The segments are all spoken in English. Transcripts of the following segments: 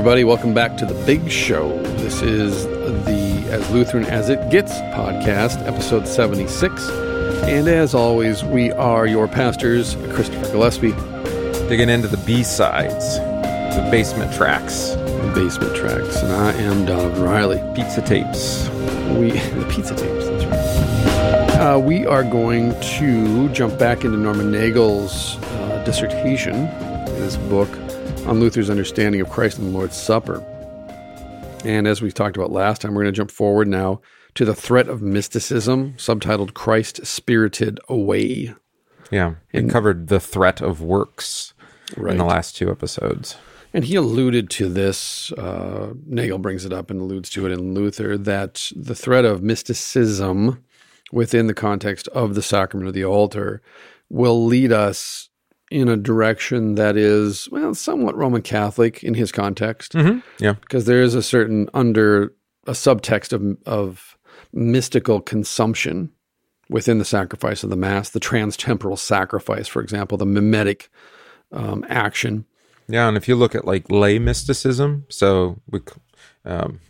everybody. Welcome back to The Big Show. This is the As Lutheran as It Gets podcast, episode 76. And as always, we are your pastors, Christopher Gillespie, Digging into the B sides, the basement tracks, the basement tracks, and I am Donovan Riley. pizza tapes. We the pizza tapes. That's right. Uh, we are going to jump back into Norman Nagel's uh, dissertation in his book on Luther's understanding of Christ and the Lord's Supper. And as we talked about last time, we're going to jump forward now to the threat of mysticism, subtitled "Christ Spirited Away." Yeah, we covered the threat of works Right. in the last two episodes. And he alluded to this, uh, Nagel brings it up and alludes to it in Luther, that the threat of mysticism within the context of the sacrament of the altar will lead us in a direction that is, well, somewhat Roman Catholic in his context, Yeah, because there is a certain under a subtext of, of mystical consumption within the sacrifice of the Mass, the transtemporal sacrifice, for example, the mimetic um, action. yeah, and if you look at like lay mysticism, so we, um,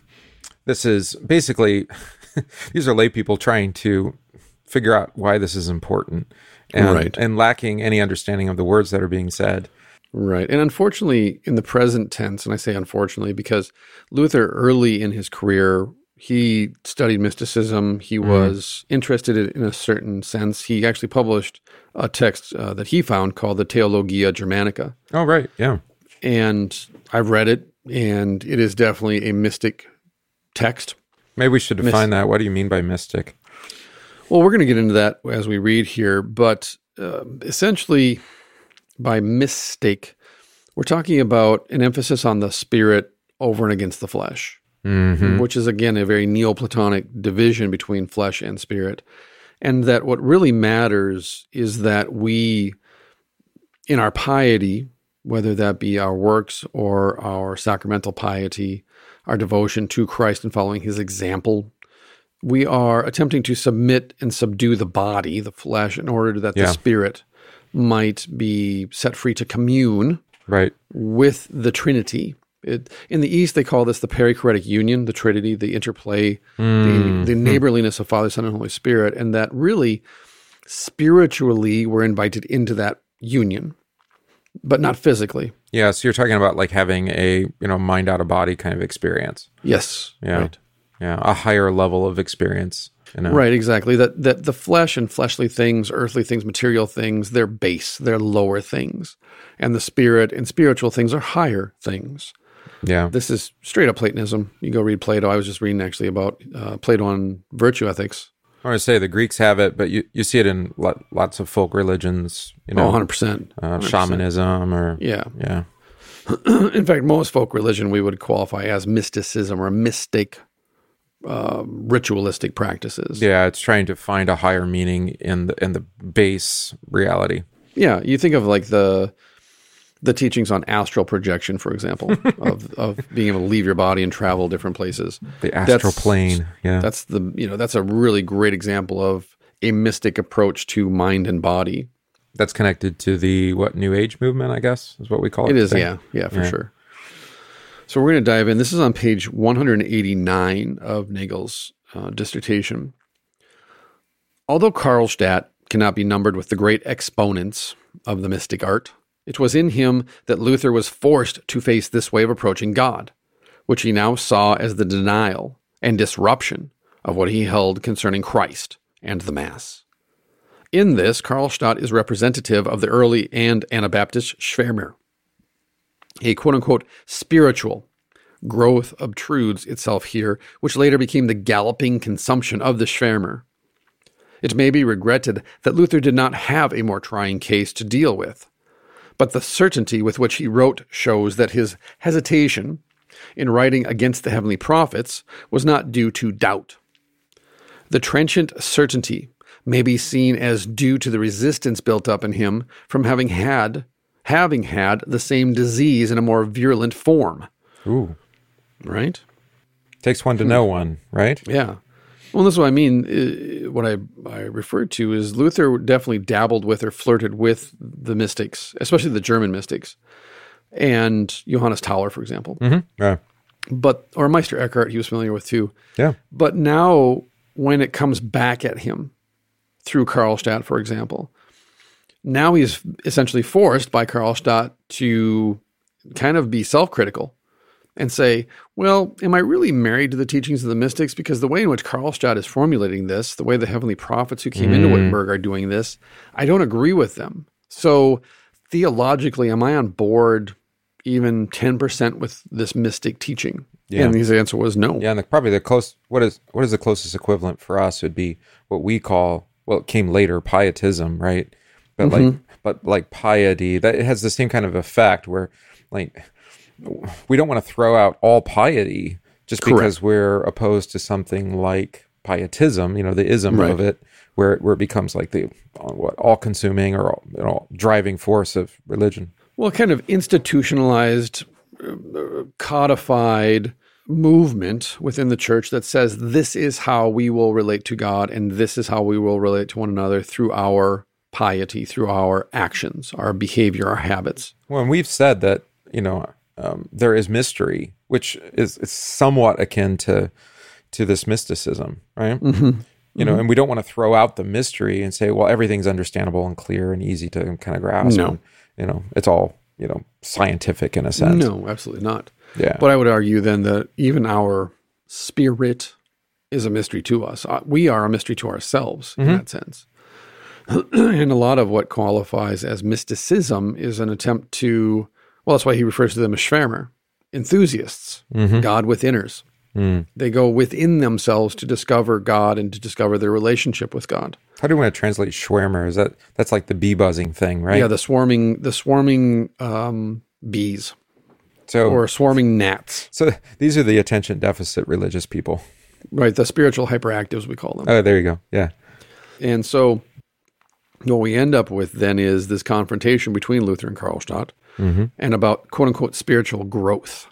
this is basically these are lay people trying to figure out why this is important, and Right. and lacking any understanding of the words that are being said. Right. And unfortunately, in the present tense, and I say unfortunately because Luther, early in his career, he studied mysticism. He was interested in, in a certain sense. He actually published a text uh, that he found called the Theologia Germanica. Oh, right, yeah, And I've read it, and it is definitely a mystic text. maybe we should define that. What do you mean by mystic? Well, we're going to get into that as we read here, but uh, essentially, by mistake, we're talking about an emphasis on the spirit over and against the flesh, Mm-hmm. which is again a very Neoplatonic division between flesh and spirit. And that what really matters is that we, in our piety, whether that be our works or our sacramental piety, our devotion to Christ and following his example, we are attempting to submit and subdue the body, the flesh, in order that Yeah. the spirit might be set free to commune Right. with the Trinity. It, in the East, they call this the perichoretic union, the Trinity, the interplay, the, mm, the hmm. neighborliness of Father, Son, and Holy Spirit, and that really spiritually we're invited into that union, but not physically. Yeah, so you're talking about like having a you know mind out of body kind of experience. Yes, Yeah, right. Yeah, a higher level of experience. You know? Right, exactly. That that the flesh and fleshly things, earthly things, material things, they're base, they're lower things. And the spirit and spiritual things are higher things. Yeah, This is straight up Platonism. You go read Plato. I was just reading actually about uh, Plato on virtue ethics. I want to say the Greeks have it, but you, you see it in lo- lots of folk religions. You know, Oh, 100%. uh, shamanism or Yeah. yeah, In fact, most folk religion we would qualify as mysticism or mystic uh, ritualistic practices. yeah. It's trying to find a higher meaning in the in the base reality. Yeah, you think of like the the teachings on astral projection, for example, of of being able to leave your body and travel different places. The astral That's- plane. Yeah, That's the you know that's a really great example of a mystic approach to mind and body. that's connected to the what New Age movement. I guess is what we call it. It is, today. yeah, yeah, for Yeah. sure. So we're going to dive in. This is on page 189 of Nagel's uh, dissertation. Although Karlstadt cannot be numbered with the great exponents of the mystic art, it was in him that Luther was forced to face this way of approaching God, which he now saw as the denial and disruption of what he held concerning Christ and the Mass. In this, Karlstadt is representative of the early and Anabaptist Schwärmer. A quote unquote spiritual growth obtrudes itself here, which later became the galloping consumption of the Schwärmer. It may be regretted that Luther did not have a more trying case to deal with, but the certainty with which he wrote shows that his hesitation in writing against the heavenly prophets was not due to doubt. The trenchant certainty may be seen as due to the resistance built up in him from having had having had the same disease in a more virulent form, Ooh, right? takes one to know one, right? Yeah. Well, that's what I mean. Uh, What I, I referred to is Luther definitely dabbled with or flirted with the mystics, especially the German mystics. and Johannes Tauler, for example. Mm-hmm. Yeah. But or Meister Eckhart, he was familiar with too. Yeah. But now, when it comes back at him through Karlstadt, for example, now he's essentially forced by Karlstadt to kind of be self critical and say, well, am I really married to the teachings of the mystics? Because the way in which Karlstadt is formulating this, the way the heavenly prophets who came into hmm. Wittenberg are doing this, I don't agree with them. So theologically, am I on board even 10% with this mystic teaching? Yeah. And his answer was no. Yeah, and the, probably the close what is what is the closest equivalent for us would be what we call well it came later pietism, right? But like but like piety that it has the same kind of effect where like we don't want to throw out all piety just Correct. because we're opposed to something like pietism, you know, the ism Right. of it where where it becomes like the uh, what all consuming or all, you know, driving force of religion. Well, kind of institutionalized, uh, codified movement within the church that says this is how we will relate to God and this is how we will relate to one another through our piety, through our actions, our behavior, our habits. Well, and we've said that you know um, there is mystery, which is, is somewhat akin to to this mysticism, right? Mm-hmm. You know, and we don't want to throw out the mystery and say, well, everything's understandable and clear and easy to kind of grasp. No. And, you know, it's all you know scientific in a sense. No, absolutely not. Yeah. But I would argue then that even our spirit is a mystery to us. Uh, We are a mystery to ourselves in that sense. and a lot of what qualifies as mysticism is an attempt to, well, that's why he refers to them as Schwärmer, enthusiasts, God withiners. They go within themselves to discover God and to discover their relationship with God. How do you want to translate Schwärmer? Is that that's like the bee buzzing thing, right? Yeah, the swarming, the swarming um, bees so or swarming gnats, so these are the attention deficit religious people. right? The spiritual hyperactives, we call them. Oh, there you go. Yeah. And so what we end up with then is this confrontation between Luther and Karlstadt mm-hmm. and about quote unquote spiritual growth.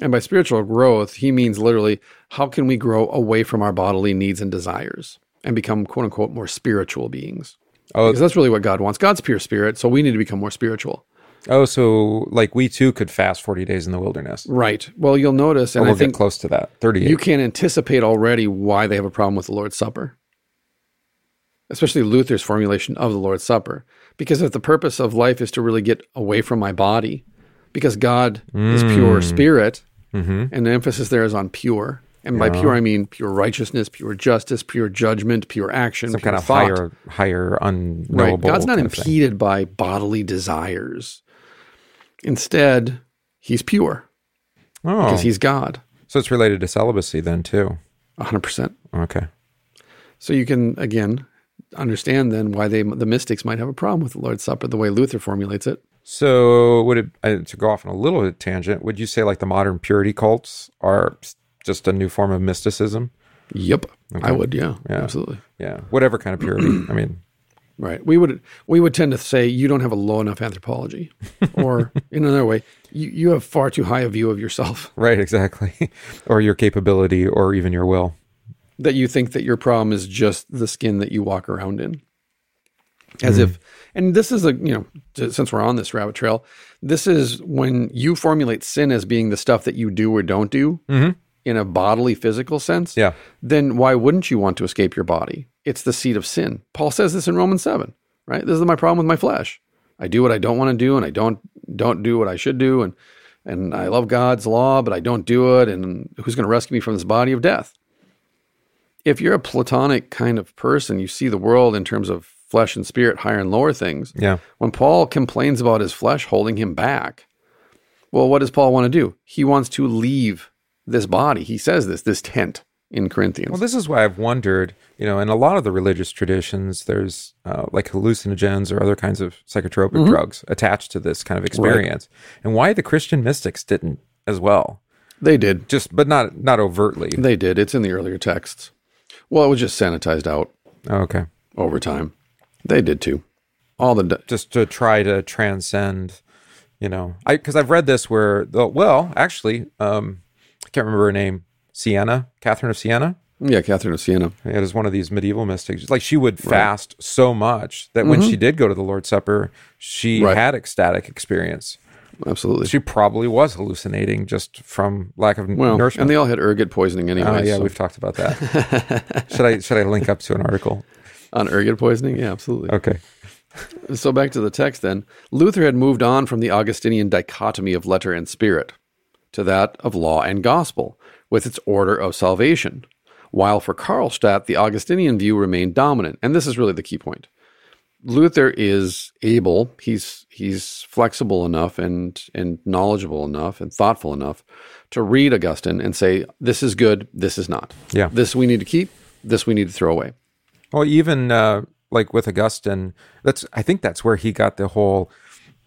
And by spiritual growth, he means literally how can we grow away from our bodily needs and desires and become quote unquote more spiritual beings? Oh, Because that's really what God wants. God's pure spirit, so we need to become more spiritual. oh, so like we too could fast forty days in the wilderness. Right. Well, you'll notice, and we'll I think close to that. Thirty-eight. you can anticipate already why they have a problem with the Lord's Supper, especially Luther's formulation of the Lord's Supper. Because if the purpose of life is to really get away from my body, because God is pure mm. spirit, mm-hmm. and the emphasis there is on pure. And by pure, I mean pure righteousness, pure justice, pure judgment, pure action, some pure kind of thought. higher, higher, Right. God's not kind of thing. impeded by bodily desires. Instead, he's pure Oh, because he's God, so it's related to celibacy then too. 100%. Okay. So you can again understand then why they the mystics might have a problem with the Lord's Supper the way Luther formulates it. So would it uh, to go off on a little tangent? Would you say like the modern purity cults are just a new form of mysticism? Yep, I would. Yeah, Yeah. absolutely. Yeah, whatever kind of purity. I mean, Right. We would we would tend to say you don't have a low enough anthropology, or in another way, you you have far too high a view of yourself right, exactly, or your capability, or even your will. That you think that your problem is just the skin that you walk around in. As Mm-hmm. if, and this is a, you know, since we're on this rabbit trail, this is when you formulate sin as being the stuff that you do or don't do in a bodily, physical sense. Mm-hmm. Yeah. Then why wouldn't you want to escape your body? It's the seat of sin. Paul says this in Romans 7, right? This is my problem with my flesh. I do what I don't want to do and I don't don't do what I should do and and I love God's law, but I don't do it and who's going to rescue me from this body of death? If you're a platonic kind of person, you see the world in terms of flesh and spirit, higher and lower things. Yeah, When Paul complains about his flesh holding him back, well, what does Paul want to do? He wants to leave this body. He says this, this tent in Corinthians. Well, this is why I've wondered, you know, in a lot of the religious traditions, there's uh, like hallucinogens or other kinds of psychotropic Mm-hmm. drugs attached to this kind of experience, and why the Christian mystics didn't as well. they did. Just, but not not overtly. They did. It's in the earlier texts. Well, it was just sanitized out Oh, okay, over time. They did too. All the just to try to transcend, you know, I because I've read this where the well, actually, um, I can't remember her name, Siena, Catherine of Siena. yeah, Catherine of Siena. It was one of these medieval mystics. Like she would fast so much that when she did go to the Lord's Supper, she Mm-hmm. Right. had ecstatic experience. Absolutely. She probably was hallucinating just from lack of Well, nourishment. and they all had ergot poisoning anyway. Oh yeah, so- we've talked about that. should I should I link up to an article? on ergot poisoning. Yeah, absolutely. Okay. So back to the text then. Luther had moved on from the Augustinian dichotomy of letter and spirit to that of law and gospel, with its order of salvation. While for Karlstadt, the Augustinian view remained dominant. And this is really the key point. Luther is able, he's he's flexible enough and and knowledgeable enough and thoughtful enough to read Augustine and say, this is good, this is not. Yeah. This we need to keep, this we need to throw away. Well, even uh, like with Augustine, that's I think that's where he got the whole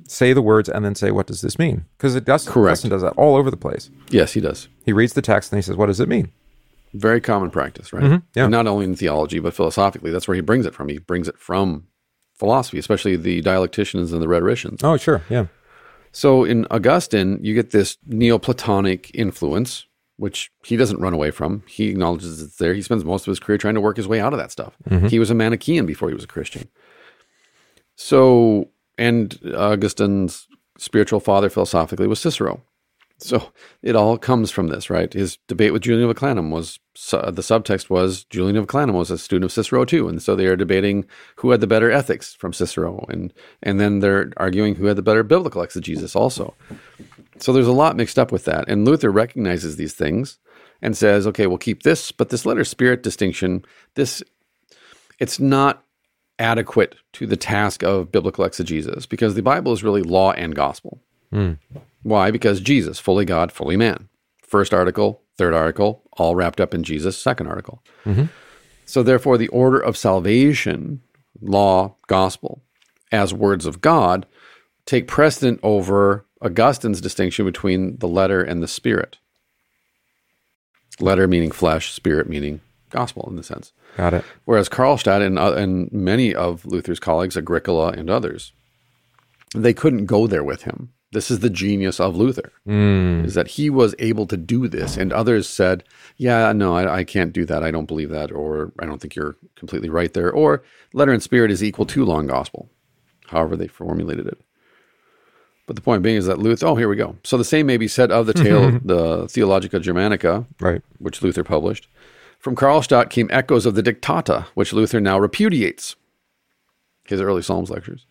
say the words and then say what does this mean? Because does Augustine does that all over the place. Yes, he does. He reads the text and he says, "What does it mean?" Very common practice, right? Mm-hmm. yeah. And not only in theology, but philosophically. That's where he brings it from. He brings it from philosophy, especially the dialecticians and the rhetoricians. Oh, sure, yeah, So in Augustine, you get this Neoplatonic influence, which he doesn't run away from. He acknowledges it's there. He spends most of his career trying to work his way out of that stuff. Mm-hmm. He was a Manichaean before he was a Christian. So, and Augustine's spiritual father philosophically was Cicero. So it all comes from this, right? His debate with Julian of Eclanum was su- the subtext was Julian of Eclanum was a student of Cicero too, and so they are debating who had the better ethics from Cicero, and and then they're arguing who had the better biblical exegesis also. So there's a lot mixed up with that, and Luther recognizes these things and says, okay, we'll keep this, but this letter spirit distinction, this it's not adequate to the task of biblical exegesis because the Bible is really law and gospel. Hmm. Why? Because Jesus, fully God, fully man. First article, third article, all wrapped up in Jesus, second article. So, therefore, the order of salvation, law, gospel, as words of God, take precedent over Augustine's distinction between the letter and the spirit. Letter meaning flesh, spirit meaning gospel in the sense. got it. Whereas Karlstadt and, uh, and many of Luther's colleagues, Agricola and others, they couldn't go there with him. This is the genius of Luther, hmm. is that he was able to do this, and others said, "Yeah, no, I, I can't do that. I don't believe that, or I don't think you're completely right there." Or letter and spirit is equal to long gospel, however they formulated it. But the point being is that Luther. Oh, here we go. So the same may be said of the tale, the Theologica Germanica, Right. which Luther published. From Karlstadt came echoes of the Dictata, which Luther now repudiates. His early Psalms lectures,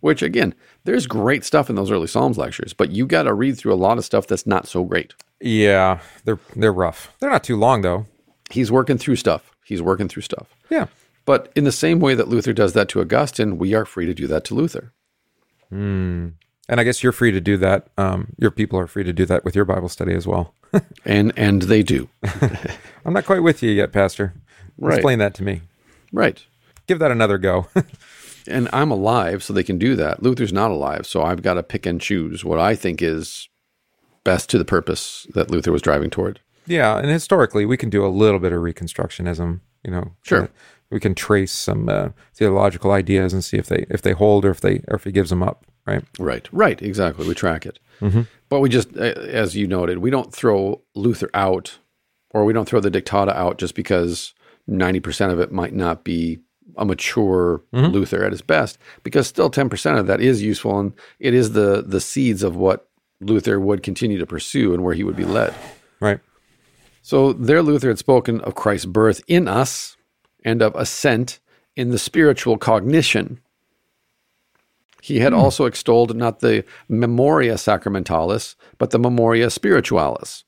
which again, there's great stuff in those early Psalms lectures, but you got to read through a lot of stuff that's not so great. Yeah, they're they're rough. They're not too long though. He's working through stuff. He's working through stuff. Yeah. But in the same way that Luther does that to Augustine, we are free to do that to Luther. And I guess you're free to do that. Um, your people are free to do that with your Bible study as well. And and they do. I'm not quite with you yet, Pastor. Right. Explain that to me. Right. Give that another go. and I'm alive, so they can do that. Luther's not alive, so I've got to pick and choose what I think is best to the purpose that Luther was driving toward. yeah, and historically, we can do a little bit of reconstructionism. You know, Sure. We can trace some uh, theological ideas and see if they if they hold or if they or if he gives them up. Right. Right, right, exactly. We track it, but we just, as you noted, we don't throw Luther out, or we don't throw the Dictata out just because ninety percent of it might not be a mature mm-hmm. Luther at his best, because still ten percent of that is useful, and it is the the seeds of what Luther would continue to pursue and where he would be led. Right. So there, Luther had spoken of Christ's birth in us and of ascent in the spiritual cognition. He had hmm. also extolled not the memoria sacramentalis, but the memoria spiritualis.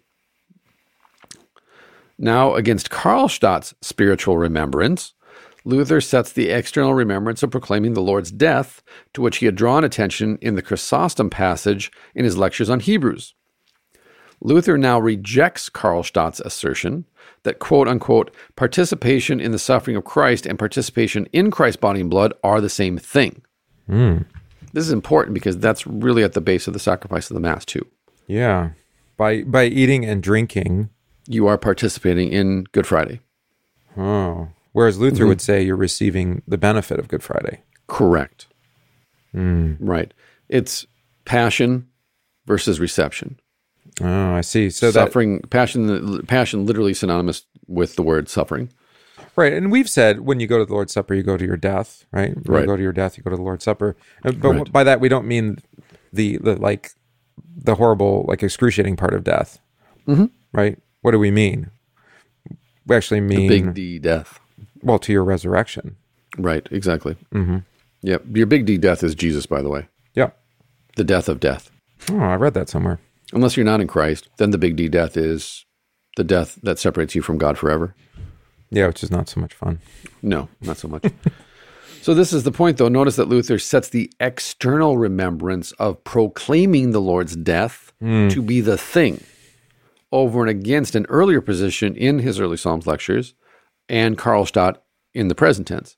Now, against Karlstadt's spiritual remembrance, Luther sets the external remembrance of proclaiming the Lord's death, to which he had drawn attention in the Chrysostom passage in his lectures on Hebrews. Luther now rejects Karlstadt's assertion that quote unquote participation in the suffering of Christ and participation in Christ's body and blood are the same thing. Hmm. This is important because that's really at the base of the sacrifice of the Mass, too. Yeah. By by eating and drinking. You are participating in Good Friday. Oh. Whereas Luther would say you're receiving the benefit of Good Friday. Correct. Right. It's passion versus reception. Oh, I see. So that suffering, passion, passion, literally synonymous with the word suffering. right, and we've said when you go to the Lord's Supper, you go to your death, right? When Right. you go to your death, you go to the Lord's Supper. Uh, But Right. by that, we don't mean the the like the horrible, like excruciating part of death. Mm-hmm. Right? What do we mean? We actually mean Big D death. Well to your resurrection. Right, exactly. Mm-hmm. Yep. Your big D death is Jesus, by the way. Yeah. The death of death. Oh, I read that somewhere. Unless you're not in Christ, then the big D death is the death that separates you from God forever. Yeah, which is not so much fun. No, not so much. so this is the point though. Notice that Luther sets the external remembrance of proclaiming the Lord's death to be the thing over and against an earlier position in his early Psalms lectures and Karlstadt in the present tense.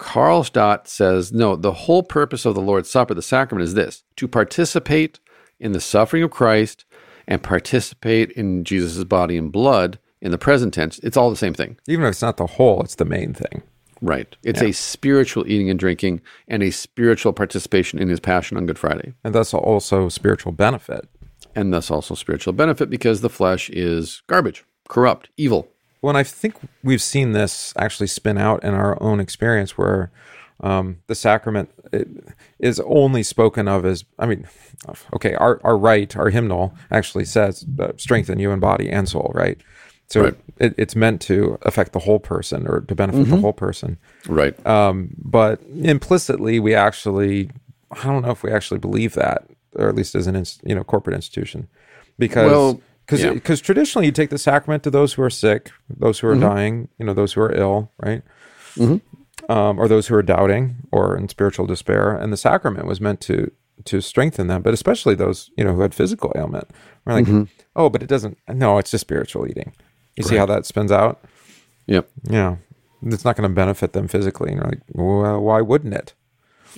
Karlstadt says, no, the whole purpose of the Lord's Supper, the sacrament, is this to participate in the suffering of Christ and participate in Jesus' body and blood in the present tense. It's all the same thing. Even if it's not the whole, it's the main thing. Right. It's a spiritual eating and drinking and a spiritual participation in his passion on Good Friday. And thus also spiritual benefit. And thus also spiritual benefit because the flesh is garbage, corrupt, evil. Well, and I think we've seen this actually spin out in our own experience where um, the sacrament is only spoken of as, I mean, okay, our, our rite, our hymnal actually says uh, strengthen you in body and soul, right? So Right. it, it's meant to affect the whole person or to benefit the whole person. Right. Um, but implicitly, we actually, I don't know if we actually believe that, or at least as an you know corporate institution, because Well, because yeah. because traditionally you take the sacrament to those who are sick, those who are mm-hmm. dying, you know, those who are ill, right? Mm-hmm. Um, or those who are doubting or in spiritual despair, and the sacrament was meant to to strengthen them, but especially those you know who had physical ailment. We're like, mm-hmm. oh, but it doesn't. No, it's just spiritual eating. You see how that spins out? Yep. Yeah, it's not going to benefit them physically. And you're like, well, why wouldn't it?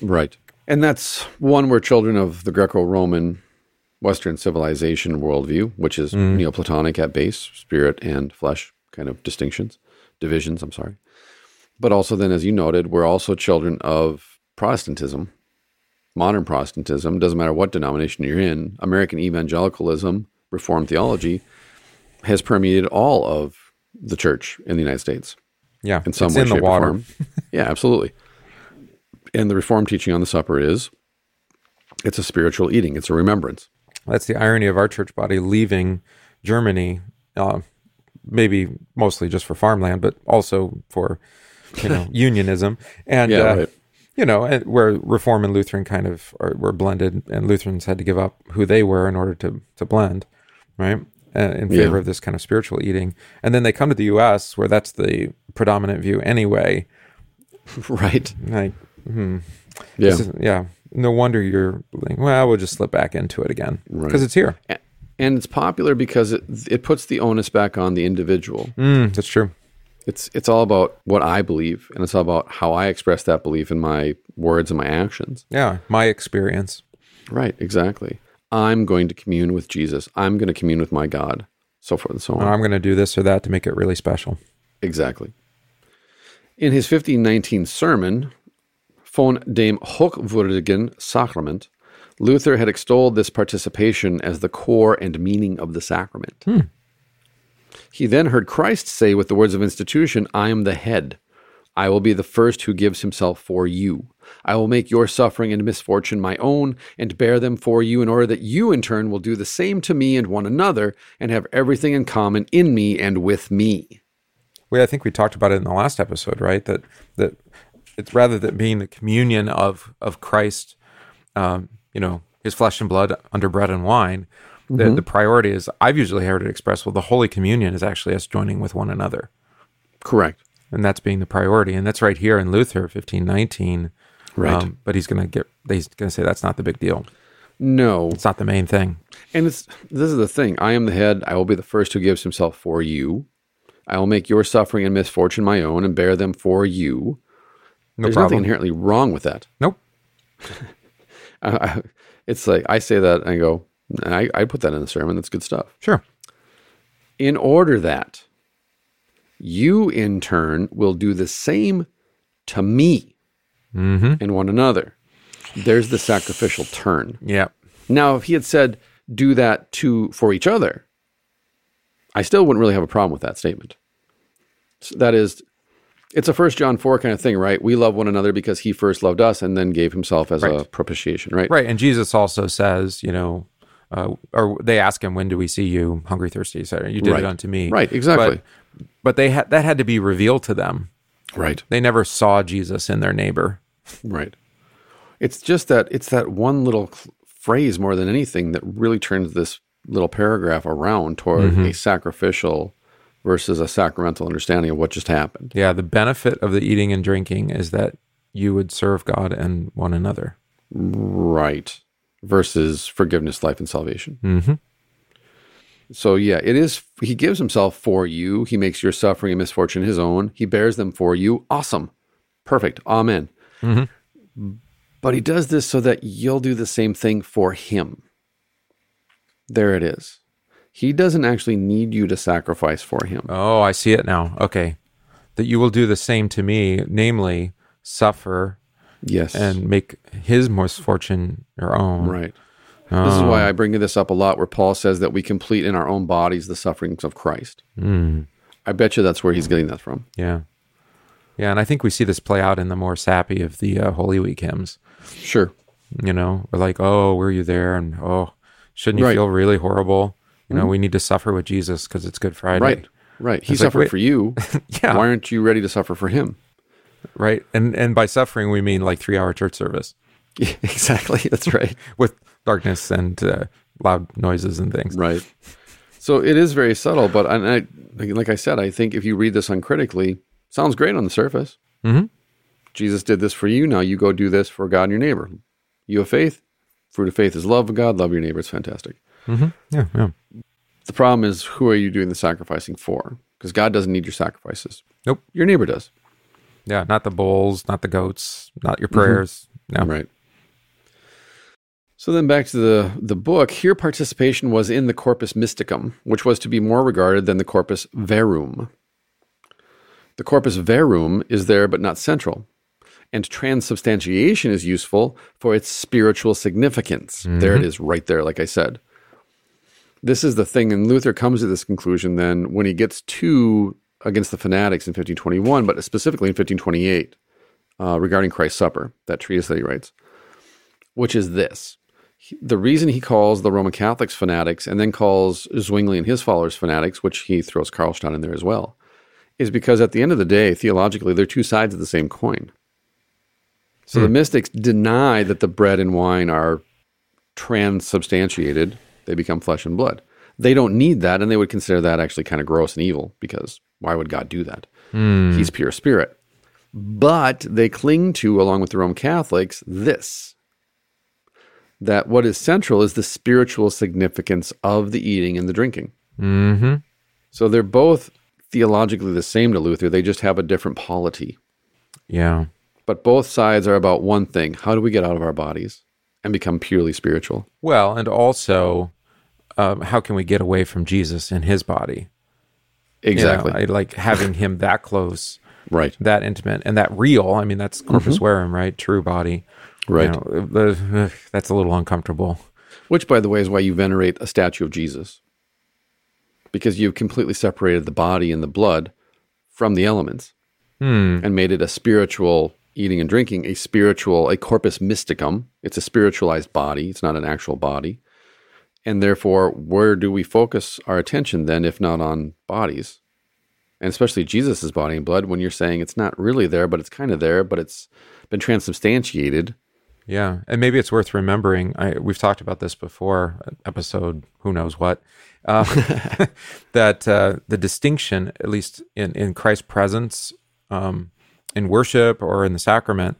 Right. And that's one where children of the Greco Roman Western civilization worldview, which is Neoplatonic at base, spirit and flesh kind of distinctions, divisions, I'm sorry. But also, then, as you noted, we're also children of Protestantism, modern Protestantism, doesn't matter what denomination you're in, American evangelicalism, Reformed theology has permeated all of the church in the United States Yeah, in some it's way, in the shape, or form. yeah, absolutely. And the Reformed teaching on the supper is it's a spiritual eating, it's a remembrance. That's the irony of our church body leaving Germany, uh, maybe mostly just for farmland, but also for you know unionism and Yeah, uh, right. you know and where Reform and Lutheran kind of are, were blended, and Lutherans had to give up who they were in order to to blend, right? Uh, in favor Yeah. of this kind of spiritual eating, and then they come to the U.S. where that's the predominant view anyway. right. Like, hmm, Yeah. is- yeah. No wonder you're like, well, we'll just slip back into it again because Right. it's here. And it's popular because it, it puts the onus back on the individual. Mm, that's true. It's it's all about what I believe, and it's all about how I express that belief in my words and my actions. Yeah, my experience. Right, exactly. I'm going to commune with Jesus. I'm going to commune with my God, so forth and so on. I'm going to do this or that to make it really special. Exactly. In his 1519 sermon, Von dem Hochwürdigen Sacrament, Luther had extolled this participation as the core and meaning of the sacrament. Hmm. He then heard Christ say with the words of institution, I am the head. I will be the first who gives himself for you. I will make your suffering and misfortune my own and bear them for you in order that you in turn will do the same to me and one another and have everything in common in me and with me. We, I think we talked about it in the last episode, right? That that it's rather than being the communion of of Christ, um, you know, His flesh and blood under bread and wine. The, the priority is I've usually heard it expressed. Well, the Holy Communion is actually us joining with one another, Correct. and that's being the priority. And that's right here in Luther, fifteen nineteen. Right. but he's going to get. He's going to say that's not the big deal. No. It's not the main thing. And it's this is the thing. I am the head. I will be the first who gives himself for you. I will make your suffering and misfortune my own and bear them for you. No There's problem. nothing inherently wrong with that. Nope. I, I, it's like I say that and I go, and I, I put that in the sermon. That's good stuff. Sure. In order that you in turn will do the same to me Mm-hmm. and one another. There's the sacrificial turn. Yeah. Now, if he had said, do that to for each other, I still wouldn't really have a problem with that statement. So that is, it's a first John 4 kind of thing, right? We love one another because he first loved us and then gave himself as a propitiation, right? Right. And Jesus also says, you know, uh, or they ask him, "When do we see you hungry, thirsty?" etc. "You did Right. it unto me." Right, exactly. But, but they had that had to be revealed to them. Right. They never saw Jesus in their neighbor. Right. It's just that it's that one little phrase more than anything that really turns this little paragraph around toward a sacrificial versus a sacramental understanding of what just happened. Yeah, the benefit of the eating and drinking is that you would serve God and one another. Right. Versus forgiveness, life, and salvation. Mm-hmm. So, yeah, it is. He gives himself for you. He makes your suffering and misfortune his own. He bears them for you. Awesome. Perfect. Amen. But he does this so that you'll do the same thing for him. There it is. He doesn't actually need you to sacrifice for him. Oh, I see it now. Okay, that you will do the same to me, namely suffer Yes. and make his misfortune your own. right. This is why I bring this up a lot, where Paul says that we complete in our own bodies the sufferings of Christ. Mm. I bet you that's where he's getting that from. Yeah, yeah, and I think we see this play out in the more sappy of the uh, Holy Week hymns. Sure. You know, we're like, oh, were you there? And oh, shouldn't you Right. feel really horrible? You know, we need to suffer with Jesus because it's Good Friday. Right. Right. He It's suffered wait- for you. Yeah. Why aren't you ready to suffer for him? Right. And and by suffering we mean like three hour church service exactly. That's right. with darkness and uh, loud noises and things. Right. So it is very subtle, but and I, like I said, I think if you read this uncritically, sounds great on the surface. Mhm. Jesus did this for you. Now you go do this for God and your neighbor. You have faith. Fruit of faith is love of God. Love your neighbor. It's fantastic. Mm-hmm. Yeah. Yeah. The problem is, who are you doing the sacrificing for? Because God doesn't need your sacrifices. Nope. Your neighbor does. Yeah. Not the bulls, not the goats, not your prayers. Mm-hmm. No. Right. So then back to the, the book. Here, participation was in the corpus mysticum, which was to be more regarded than the corpus verum. The corpus verum is there but not central. And transubstantiation is useful for its spiritual significance. There it mm-hmm. is, right there, like I said. This is the thing, and Luther comes to this conclusion then when he gets to against the fanatics in 1521, but specifically in 1528 uh, regarding Christ's Supper, that treatise that he writes, which is this. He- The reason he calls the Roman Catholics fanatics and then calls Zwingli and his followers fanatics, which he throws Karlstadt in there as well, is because at the end of the day, theologically, they're two sides of the same coin. So the mystics deny that the bread and wine are transubstantiated, they become flesh and blood. They don't need that, and they would consider that actually kind of gross and evil because why would God do that? He's pure spirit. But they cling to, along with the Roman Catholics, this that what is central is the spiritual significance of the eating and the drinking. Mm-hmm. So they're both theologically the same to Luther, they just have a different polity. Yeah. But both sides are about one thing how do we get out of our bodies and become purely spiritual? Well, and also, um, how can we get away from Jesus in his body? You know, Exactly. I like having him that close, right. that intimate, and that real. I mean, that's corpus verum, right? True body. You Right. know, the- ugh, that's a little uncomfortable. Which, by the way, is why you venerate a statue of Jesus. Because you've completely separated the body and the blood from the elements Hmm. and made it a spiritual eating and drinking, a spiritual, a corpus mysticum. It's a spiritualized body, it's not an actual body. And therefore, where do we focus our attention then, if not on bodies? And especially Jesus' body and blood, when you're saying it's not really there, but it's kind of there, but it's been transubstantiated. Yeah, and maybe it's worth remembering. I, we've talked about this before, episode who knows what. Uh, that uh, the distinction, at least in in Christ's presence, um, in worship or in the sacrament,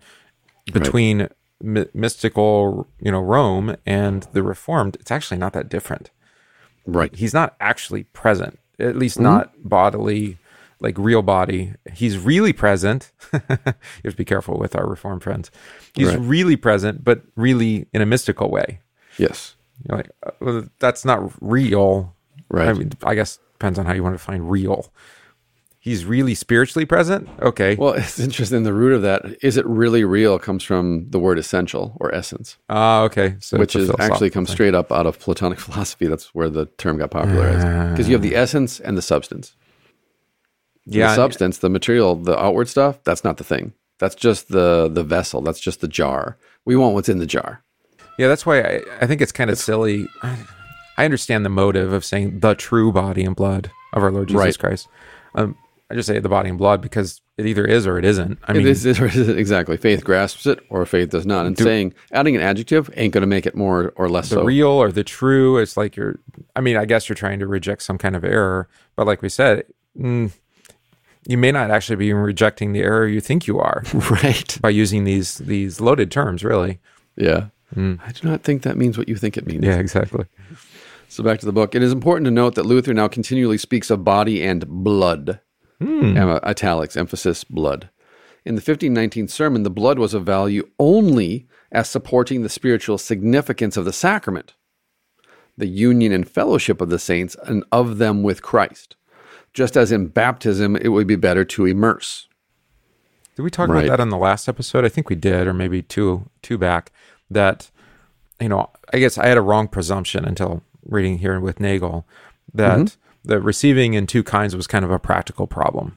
between my- mystical, you know, Rome and the Reformed, it's actually not that different. Right. He's not actually present, at least not bodily, like real body. He's really present. you have to be careful with our Reformed friends. He's Right. really present, but really in a mystical way. Yes. You're like, uh, well, that's not real. Right. I mean, I guess depends on how you want to find real. He's really spiritually present. Okay. Well, it's interesting. The root of that is it really real comes from the word essential or essence, Ah, okay. So which is actually comes thing. straight up out of Platonic philosophy. That's where the term got popularized because you have the essence and the substance. Yeah. the substance, the material, the outward stuff. That's not the thing. That's just the the vessel. That's just the jar. We want what's in the jar. Yeah, that's why I, I think it's kind of silly. I understand the motive of saying the true body and blood of our Lord Jesus Right. Christ. Um, I just say the body and blood because it either is or it isn't. I mean, it is, it is exactly. Faith grasps it or faith does not. And saying, adding an adjective ain't going to make it more or less the so. real or the true. It's like you're. I mean, I guess you're trying to reject some kind of error, but like we said, mm, you may not actually be rejecting the error you think you are right. by using these these loaded terms. Really. Yeah. I do not think that means what you think it means. Yeah. Exactly. So back to the book. It is important to note that Luther now continually speaks of body and blood. Em- italics, emphasis, blood. In the 1519 sermon, the blood was of value only as supporting the spiritual significance of the sacrament, the union and fellowship of the saints, and of them with Christ. Just as in baptism, it would be better to immerse. Did we talk Right. about that on the last episode? I think we did, or maybe two two back. That you know, I guess I had a wrong presumption until reading here with Nagel that Mm-hmm. The receiving in two kinds was kind of a practical problem,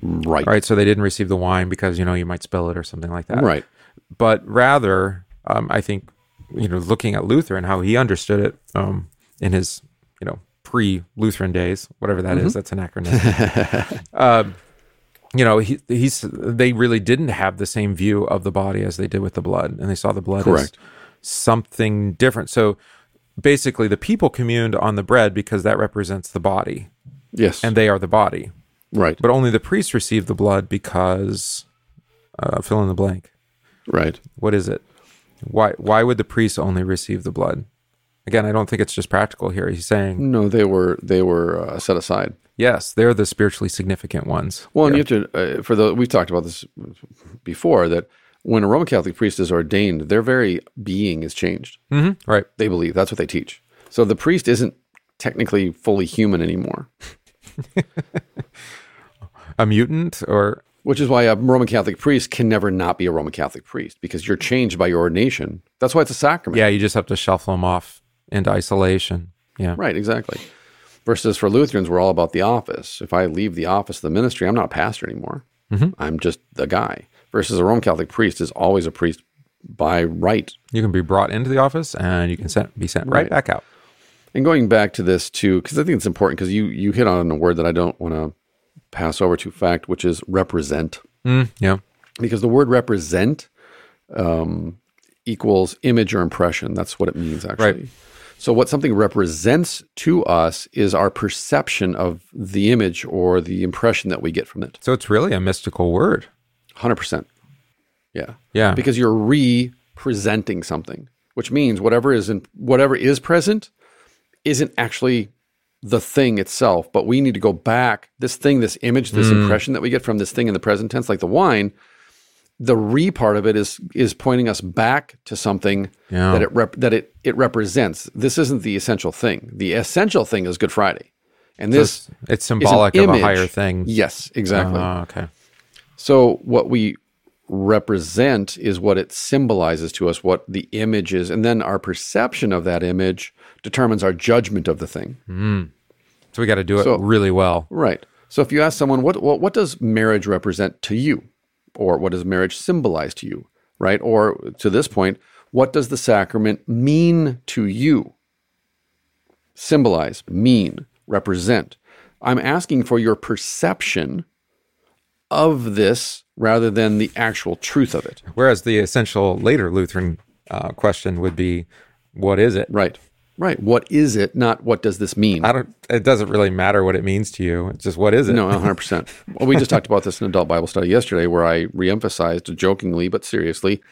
Right. right? So they didn't receive the wine because you know you might spill it or something like that, Right. But rather, um, I think you know, looking at Luther and how he understood it um, in his you know pre-Lutheran days, whatever that Mm-hmm. is, that's an acronym. um, you know, he, he's they really didn't have the same view of the body as they did with the blood, and they saw the blood Correct. as something different. So basically, the people communed on the bread because that represents the body, Yes. and they are the body. right. But only the priest received the blood because uh, fill in the blank. right. What is it? Why why would the priest only receive the blood? Again, I don't think it's just practical here. He's saying No, they were they were uh, set aside. yes, they're the spiritually significant ones. Well, and you have to, uh, for the, we've talked about this before, that when a Roman Catholic priest is ordained, their very being is changed. hmm Right. They believe that's what they teach. So the priest isn't technically fully human anymore, A mutant or which is why a Roman Catholic priest can never not be a Roman Catholic priest because you're changed by your ordination. That's why it's a sacrament. Yeah, you just have to shuffle them off into isolation. Yeah. Right, exactly. Versus for Lutherans, we're all about the office. If I leave the office of the ministry, I'm not a pastor anymore. I'm just the guy. Versus a Roman Catholic priest is always a priest by right. You can be brought into the office and you can sent, be sent right, Right. back out. And going back to this too, because I think it's important because you you hit on a word that I don't want to pass over to fact, which is represent. Mm, yeah. Because the word represent um, equals image or impression. That's what it means actually. Right. So what something represents to us is our perception of the image or the impression that we get from it. So it's really a mystical word. Hundred percent. Yeah. Yeah. Because you're re-presenting something, which means whatever is in whatever is present isn't actually the thing itself, but we need to go back. This thing, this image, this Mm. impression that we get from this thing in the present tense, like the wine, the re part of it is is pointing us back to something Yeah. that it rep, that it it represents. This isn't the essential thing. The essential thing is Good Friday, and this it's, it's is an symbolic of a higher thing. Yes, exactly. Oh, okay. So what we represent is what it symbolizes to us, what the image is, and then our perception of that image determines our judgment of the thing. Hmm. So we got to do it So- really well. Right. So if you ask someone, what, what what does marriage represent to you, or what does marriage symbolize to you, right? Or to this point, what does the sacrament mean to you? Symbolize, mean, represent. I'm asking for your perception of this rather than the actual truth of it. Whereas the essential later Lutheran uh, question would be, what is it? Right. Right. What is it? Not what does this mean? I don't. It doesn't really matter what it means to you. It's just what is it? No, 100%. well, we just talked about this in adult Bible study yesterday where I reemphasized jokingly but seriously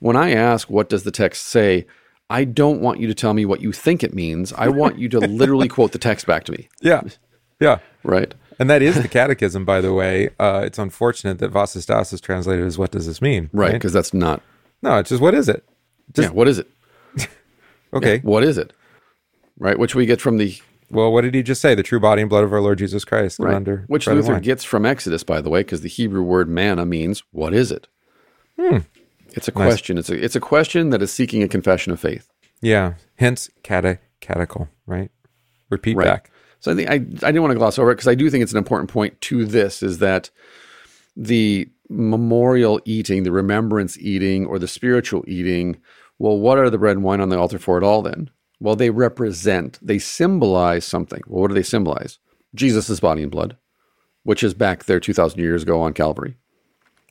when I ask what does the text say, I don't want you to tell me what you think it means. I want you to literally quote the text back to me, Yeah, yeah. right? And that is the catechism, by the way. Uh, it's unfortunate that Was ist das is translated as "What does this mean?" Right, because that's not No, it's just what is it? Yeah, what is it? Okay. What is it? Right, which we get from the Well, what did he just say? The true body and blood of our Lord Jesus Christ. right, Under which Luther wine. gets from Exodus by the way, because the Hebrew word manna means what is it? Hmm. It's a question. It's a it's a question that is seeking a confession of faith. Yeah. Hence, cate catechal. Right. Repeat Right. back. So I think I I didn't want to gloss over it because I do think it's an important point to this is that the memorial eating, the remembrance eating, or the spiritual eating. Well, what are the bread and wine on the altar for at all? Then Well, they represent, they symbolize something. Well, what do they symbolize? Jesus' body and blood, which is back there 2,000 years ago on Calvary.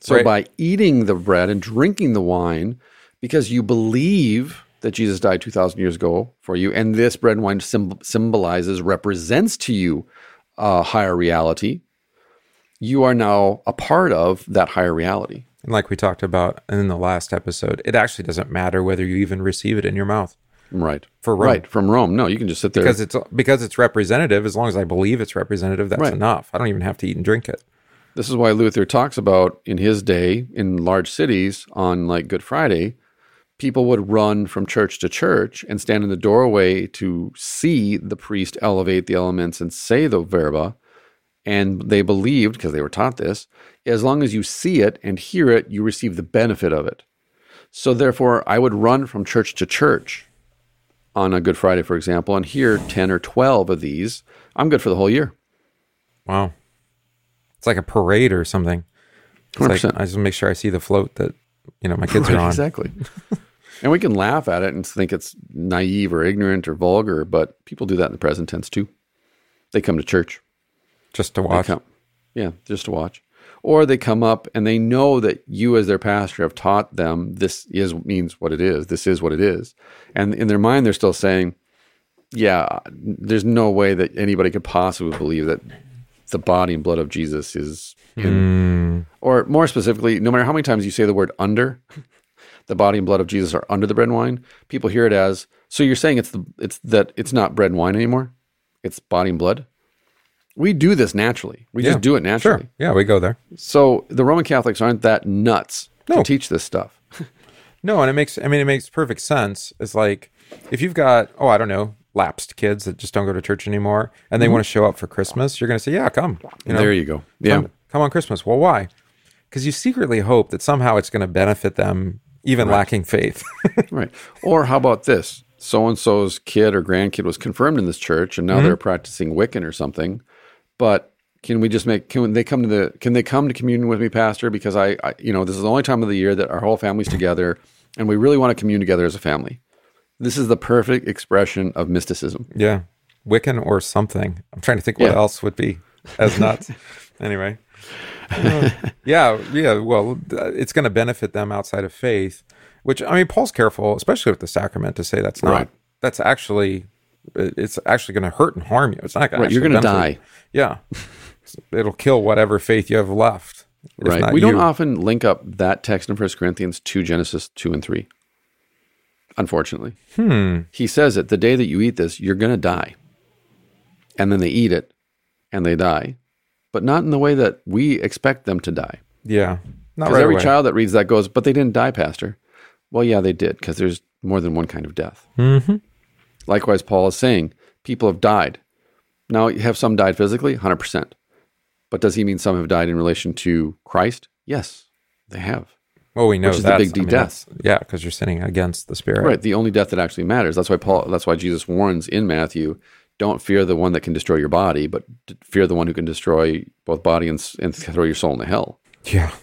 So Right. by eating the bread and drinking the wine, because you believe that Jesus died 2,000 years ago for you, and this bread and wine symbolizes, represents to you a higher reality, you are now a part of that higher reality. And like we talked about in the last episode, it actually doesn't matter whether you even receive it in your mouth Right. For Rome. Right. From Rome. No, you can just sit there. because it's because it's representative. As long as I believe it's representative, that's Right. enough. I don't even have to eat and drink it. This is why Luther talks about in his day in large cities on like Good Friday, people would run from church to church and stand in the doorway to see the priest elevate the elements and say the verba. And they believed, because they were taught this, as long as you see it and hear it, you receive the benefit of it. So therefore, I would run from church to church on a Good Friday, for example, and hear 10 or 12 of these. I'm good for the whole year. Wow, it's like a parade or something. Like 100%. I just make sure I see the float that you know my kids are on. Exactly. and we can laugh at it and think it's naive or ignorant or vulgar, but people do that in the present tense too. They come to church. just to watch. come, yeah, just to watch. Or they come up and they know that you, as their pastor, have taught them this is means what it is. This is what it is, and in their mind, they're still saying, "Yeah, there's no way that anybody could possibly believe that the body and blood of Jesus is in hmm. or more specifically, no matter how many times you say the word under, the body and blood of Jesus are under the bread and wine, people hear it as so you're saying it's the it's that it's not bread and wine anymore. It's body and blood. We do this naturally. We Yeah, just do it naturally. Sure. Yeah, we go there. So the Roman Catholics aren't that nuts No. to teach this stuff. No, and it makes I mean it makes perfect sense. It's like if you've got oh I don't know lapsed kids that just don't go to church anymore and they mm-hmm. want to show up for Christmas, you're going to say yeah come. You know, there you go. Yeah. come, come on Christmas. Well, why? Because you secretly hope that somehow it's going to benefit them, even lacking faith. Right. Or how about this? So and so's kid or grandkid was confirmed in this church and now mm-hmm. they're practicing Wiccan or something. But can we just make can they come to the can they come to communion with me, Pastor? Because I, I you know, this is the only time of the year that our whole family's together and we really want to commune together as a family. This is the perfect expression of mysticism. yeah, Wiccan or something. I'm trying to think what Yeah. else would be as nuts. anyway, Uh, yeah, yeah. Well, uh, it's going to benefit them outside of faith. Which I mean, Paul's careful, especially with the sacrament, to say that's not. Right. That's actually, it's actually going to hurt and harm you. It's not going Right, to. you're gonna die. Yeah, it'll kill whatever faith you have left. Right. We don't often link up that text in First Corinthians to Genesis 2 and 3. Unfortunately. Hmm. He says it the day that you eat this, you're going to die. And then they eat it and they die, but not in the way that we expect them to die. Yeah. Not Because right every away. child that reads that goes, but they didn't die, Pastor. Well, yeah, they did, because there's more than one kind of death. Mhm. Likewise, Paul is saying people have died. Now, have some died physically? 100%. But does he mean some have died in relation to Christ? Yes, they have. Well, we know Which is the big D I mean, death. Yeah, because you're sinning against the spirit. Right. The only death that actually matters. That's why Paul. That's why Jesus warns in Matthew: "Don't fear the one that can destroy your body, but fear the one who can destroy both body and, and throw your soul into hell." Yeah.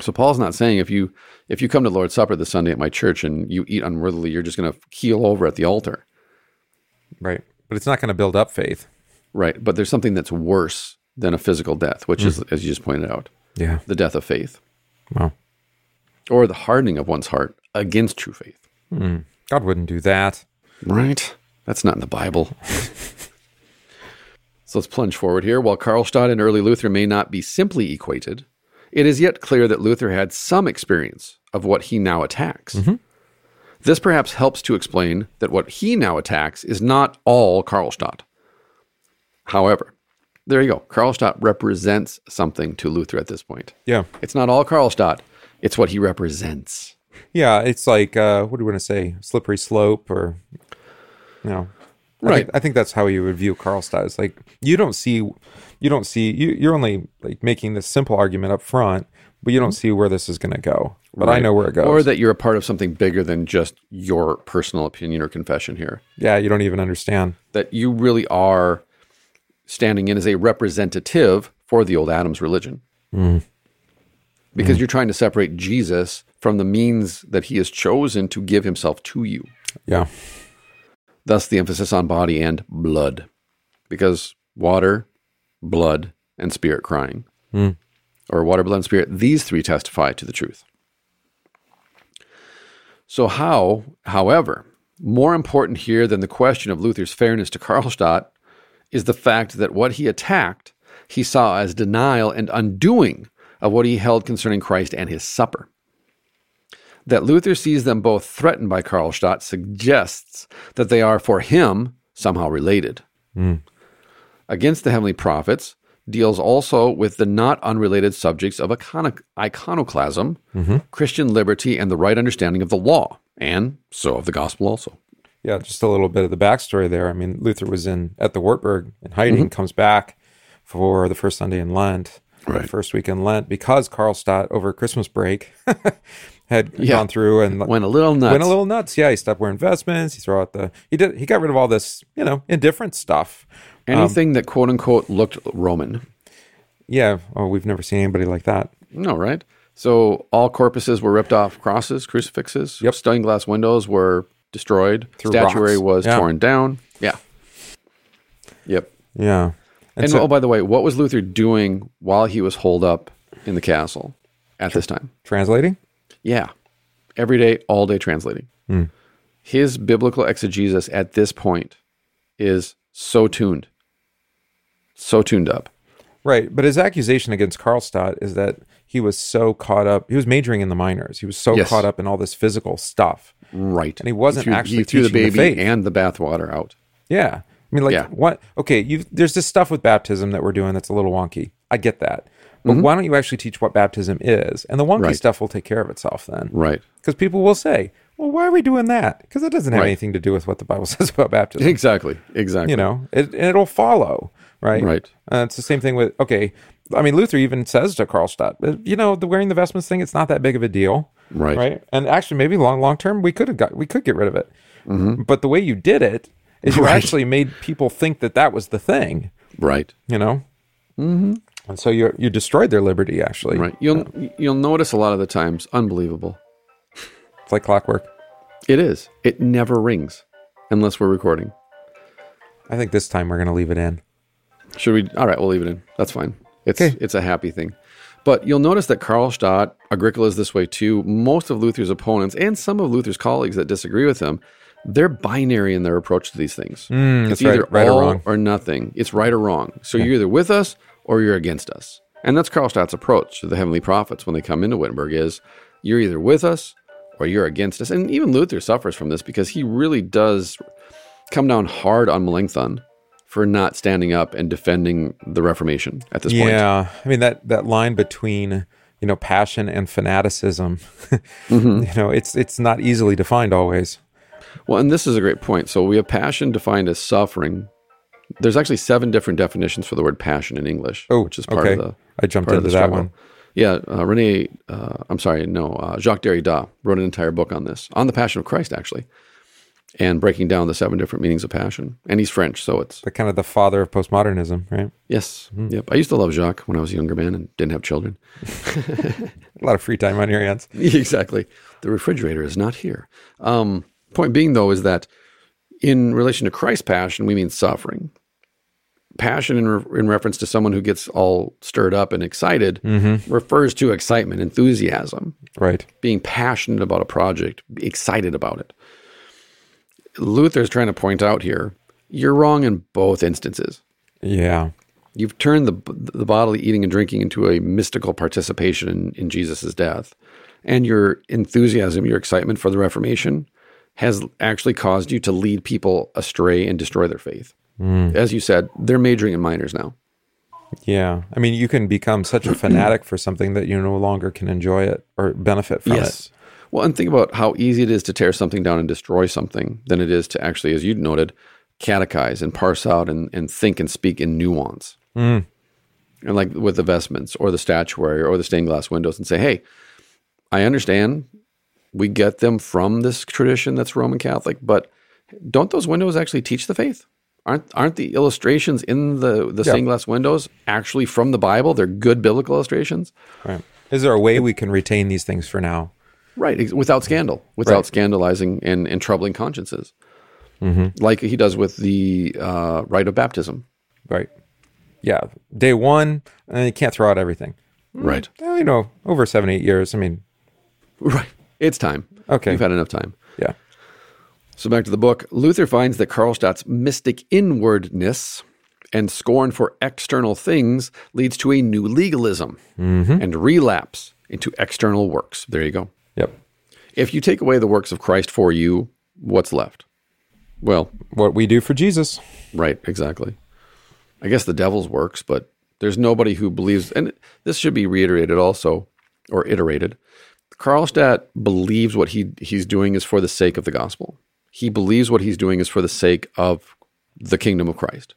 So Paul's not saying if you if you come to Lord's Supper this Sunday at my church and you eat unworthily, you're just going to keel over at the altar. Right. But it's not going to build up faith. Right. But there's something that's worse than a physical death, which is, hmm. as you just pointed out, Yeah. the death of faith Well, or the hardening of one's heart against true faith. Hmm. God wouldn't do that. Right? That's not in the Bible. so let's plunge forward here. While Karlstadt and early Luther may not be simply equated, it is yet clear that Luther had some experience of what he now attacks. Mm-hmm. This perhaps helps to explain that what he now attacks is not all Karlstadt. However, there you go. Karlstadt represents something to Luther at this point. Yeah. It's not all Karlstadt, it's what he represents. Yeah. It's like, uh, what do you want to say? Slippery slope or, you know. I Right. think, I think that's how you would view Karlstadt. It's like you don't see, you don't see, you, you're only like making this simple argument up front, but you don't see where this is going to go. But I know where it goes. Or that you're a part of something bigger than just your personal opinion or confession here. yeah, you don't even understand. That you really are standing in as a representative for the old Adam's religion. Mm. Because mm. you're trying to separate Jesus from the means that he has chosen to give himself to you. Yeah. Thus, the emphasis on body and blood, because water, blood, and spirit crying, mm. or water, blood, and spirit, these three testify to the truth. So, how, however, more important here than the question of Luther's fairness to Karlstadt is the fact that what he attacked he saw as denial and undoing of what he held concerning Christ and his supper. That Luther sees them both threatened by Karlstadt suggests that they are, for him, somehow related. Hmm. Against the heavenly prophets deals also with the not unrelated subjects of icono- iconoclasm, mm-hmm. Christian liberty, and the right understanding of the law, and so of the gospel also. Yeah, just a little bit of the backstory there. I mean, Luther was in at the Wartburg in hiding, Mm-hmm. comes back for the first Sunday in Lent, the Right. first week in Lent, because Karlstadt over Christmas break had Yeah. gone through and Went a little nuts. went a little nuts. Yeah, he stopped wearing vestments. He threw out the he did he got rid of all this you know indifferent stuff. Anything that quote unquote looked Roman. Yeah, oh, we've never seen anybody like that. No, right? So all corpuses were ripped off crosses, crucifixes. Yep. Stained glass windows were destroyed. Through Statuary rocks. was Yeah. torn down. Yeah. Yep. Yeah, And, so- oh, by the way, what was Luther doing while he was holed up in the castle at this time? translating. Yeah. Every day, all day translating. Hmm. His biblical exegesis at this point is so tuned, so tuned up. Right, but his accusation against Karlstadt is that he was so caught up. He was majoring in the minors. He was so Yes. caught up in all this physical stuff. Right. And he wasn't actually he threw the teaching the baby faith. and the bathwater out. Yeah. I mean, like, Yeah. what? Okay, you there's this stuff with baptism that we're doing that's a little wonky. I get that. But why don't you actually teach what baptism is? And the wonky Mm-hmm. Right. stuff will take care of itself then. Right. Because people will say, well, why are we doing that? Because it doesn't have Right. anything to do with what the Bible says about baptism. Exactly. Exactly. you know, it, it'll follow, right? Right. Uh, it's the same thing with, okay, I mean, Luther even says to Karlstadt, "Uh, you know, the wearing the vestments thing, it's not that big of a deal. Right. Right. And actually, maybe long, long term, we could have got, we could get rid of it. But the way you did it is you Mm-hmm. Right. actually made people think that that was the thing, Right. you know? Mm-hmm. And so you you destroyed their liberty, actually. Right. You'll you'll notice a lot of the times unbelievable. It's like clockwork. It is. It never rings unless we're recording. I think this time we're going to leave it in. Should we? All right, we'll leave it in. That's fine. It's Okay. it's a happy thing. But you'll notice that Karlstadt, Agricola is this way too. Most of Luther's opponents and some of Luther's colleagues that disagree with him, they're binary in their approach to these things. it's Mm, that's either right. Right or all wrong. or nothing. It's right or wrong. So you're either with us or you're against us. And that's Karlstadt's approach to the heavenly prophets when they come into Wittenberg is you're either with us or you're against us. And even Luther suffers from this because he really does come down hard on Melanchthon for not standing up and defending the Reformation at this point. Yeah, I mean that that line between you know passion and fanaticism, Mm-hmm. you know, it's it's not easily defined always. Well, and this is a great point. So we have passion defined as suffering. There's actually seven different definitions for the word passion in English, Oh, which is part okay. of the I jumped into that struggle. one. Yeah, uh, Rene, uh, I'm sorry, no, uh, Jacques Derrida wrote an entire book on this, on the Passion of Christ, actually, and breaking down the seven different meanings of passion. And he's French, so it's The kind of the father of postmodernism, right? yes, Mm-hmm. yep. I used to love Jacques when I was a younger man and didn't have children. A lot of free time on your hands. exactly. The refrigerator is not here. Um, point being, though, is that in relation to Christ's passion, we mean suffering. Passion, in, re- in reference to someone who gets all stirred up and excited, refers to excitement, enthusiasm, Right. being passionate about a project, excited about it. Luther's trying to point out here you're wrong in both instances. Yeah. You've turned the, the bodily eating and drinking into a mystical participation in, in Jesus' death. And your enthusiasm, your excitement for the Reformation has actually caused you to lead people astray and destroy their faith. Hmm. As you said, they're majoring in minors now. Yeah. I mean, you can become such a fanatic for something that you no longer can enjoy it or benefit from it. Well, and think about how easy it is to tear something down and destroy something than it is to actually, as you noted, catechize and parse out and, and think and speak in nuance. Mm. And like with the vestments or the statuary or the stained glass windows and say, hey, I understand we get them from this tradition that's Roman Catholic, but don't those windows actually teach the faith? Aren't aren't the illustrations in the, the Yeah. stained glass windows actually from the Bible? They're good biblical illustrations. Right. Is there a way we can retain these things for now? Right, without scandal, without scandalizing and, and troubling consciences. Mm-hmm. like he does with the uh, rite of baptism. Right. Yeah. Day one, and you can't throw out everything. Mm, right. Well, you know, over seven, eight years. I mean, Right. It's time. Okay. You've had enough time. yeah. So back to the book. Luther finds that Karlstadt's mystic inwardness and scorn for external things leads to a new legalism mm-hmm. and relapse into external works. There you go. Yep. If you take away the works of Christ for you, what's left? Well, What we do for Jesus. right, exactly. I guess the devil's works, but there's nobody who believes, and this should be reiterated also, or iterated. Karlstadt believes what he, he's doing is for the sake of the gospel. He believes what he's doing is for the sake of the kingdom of Christ.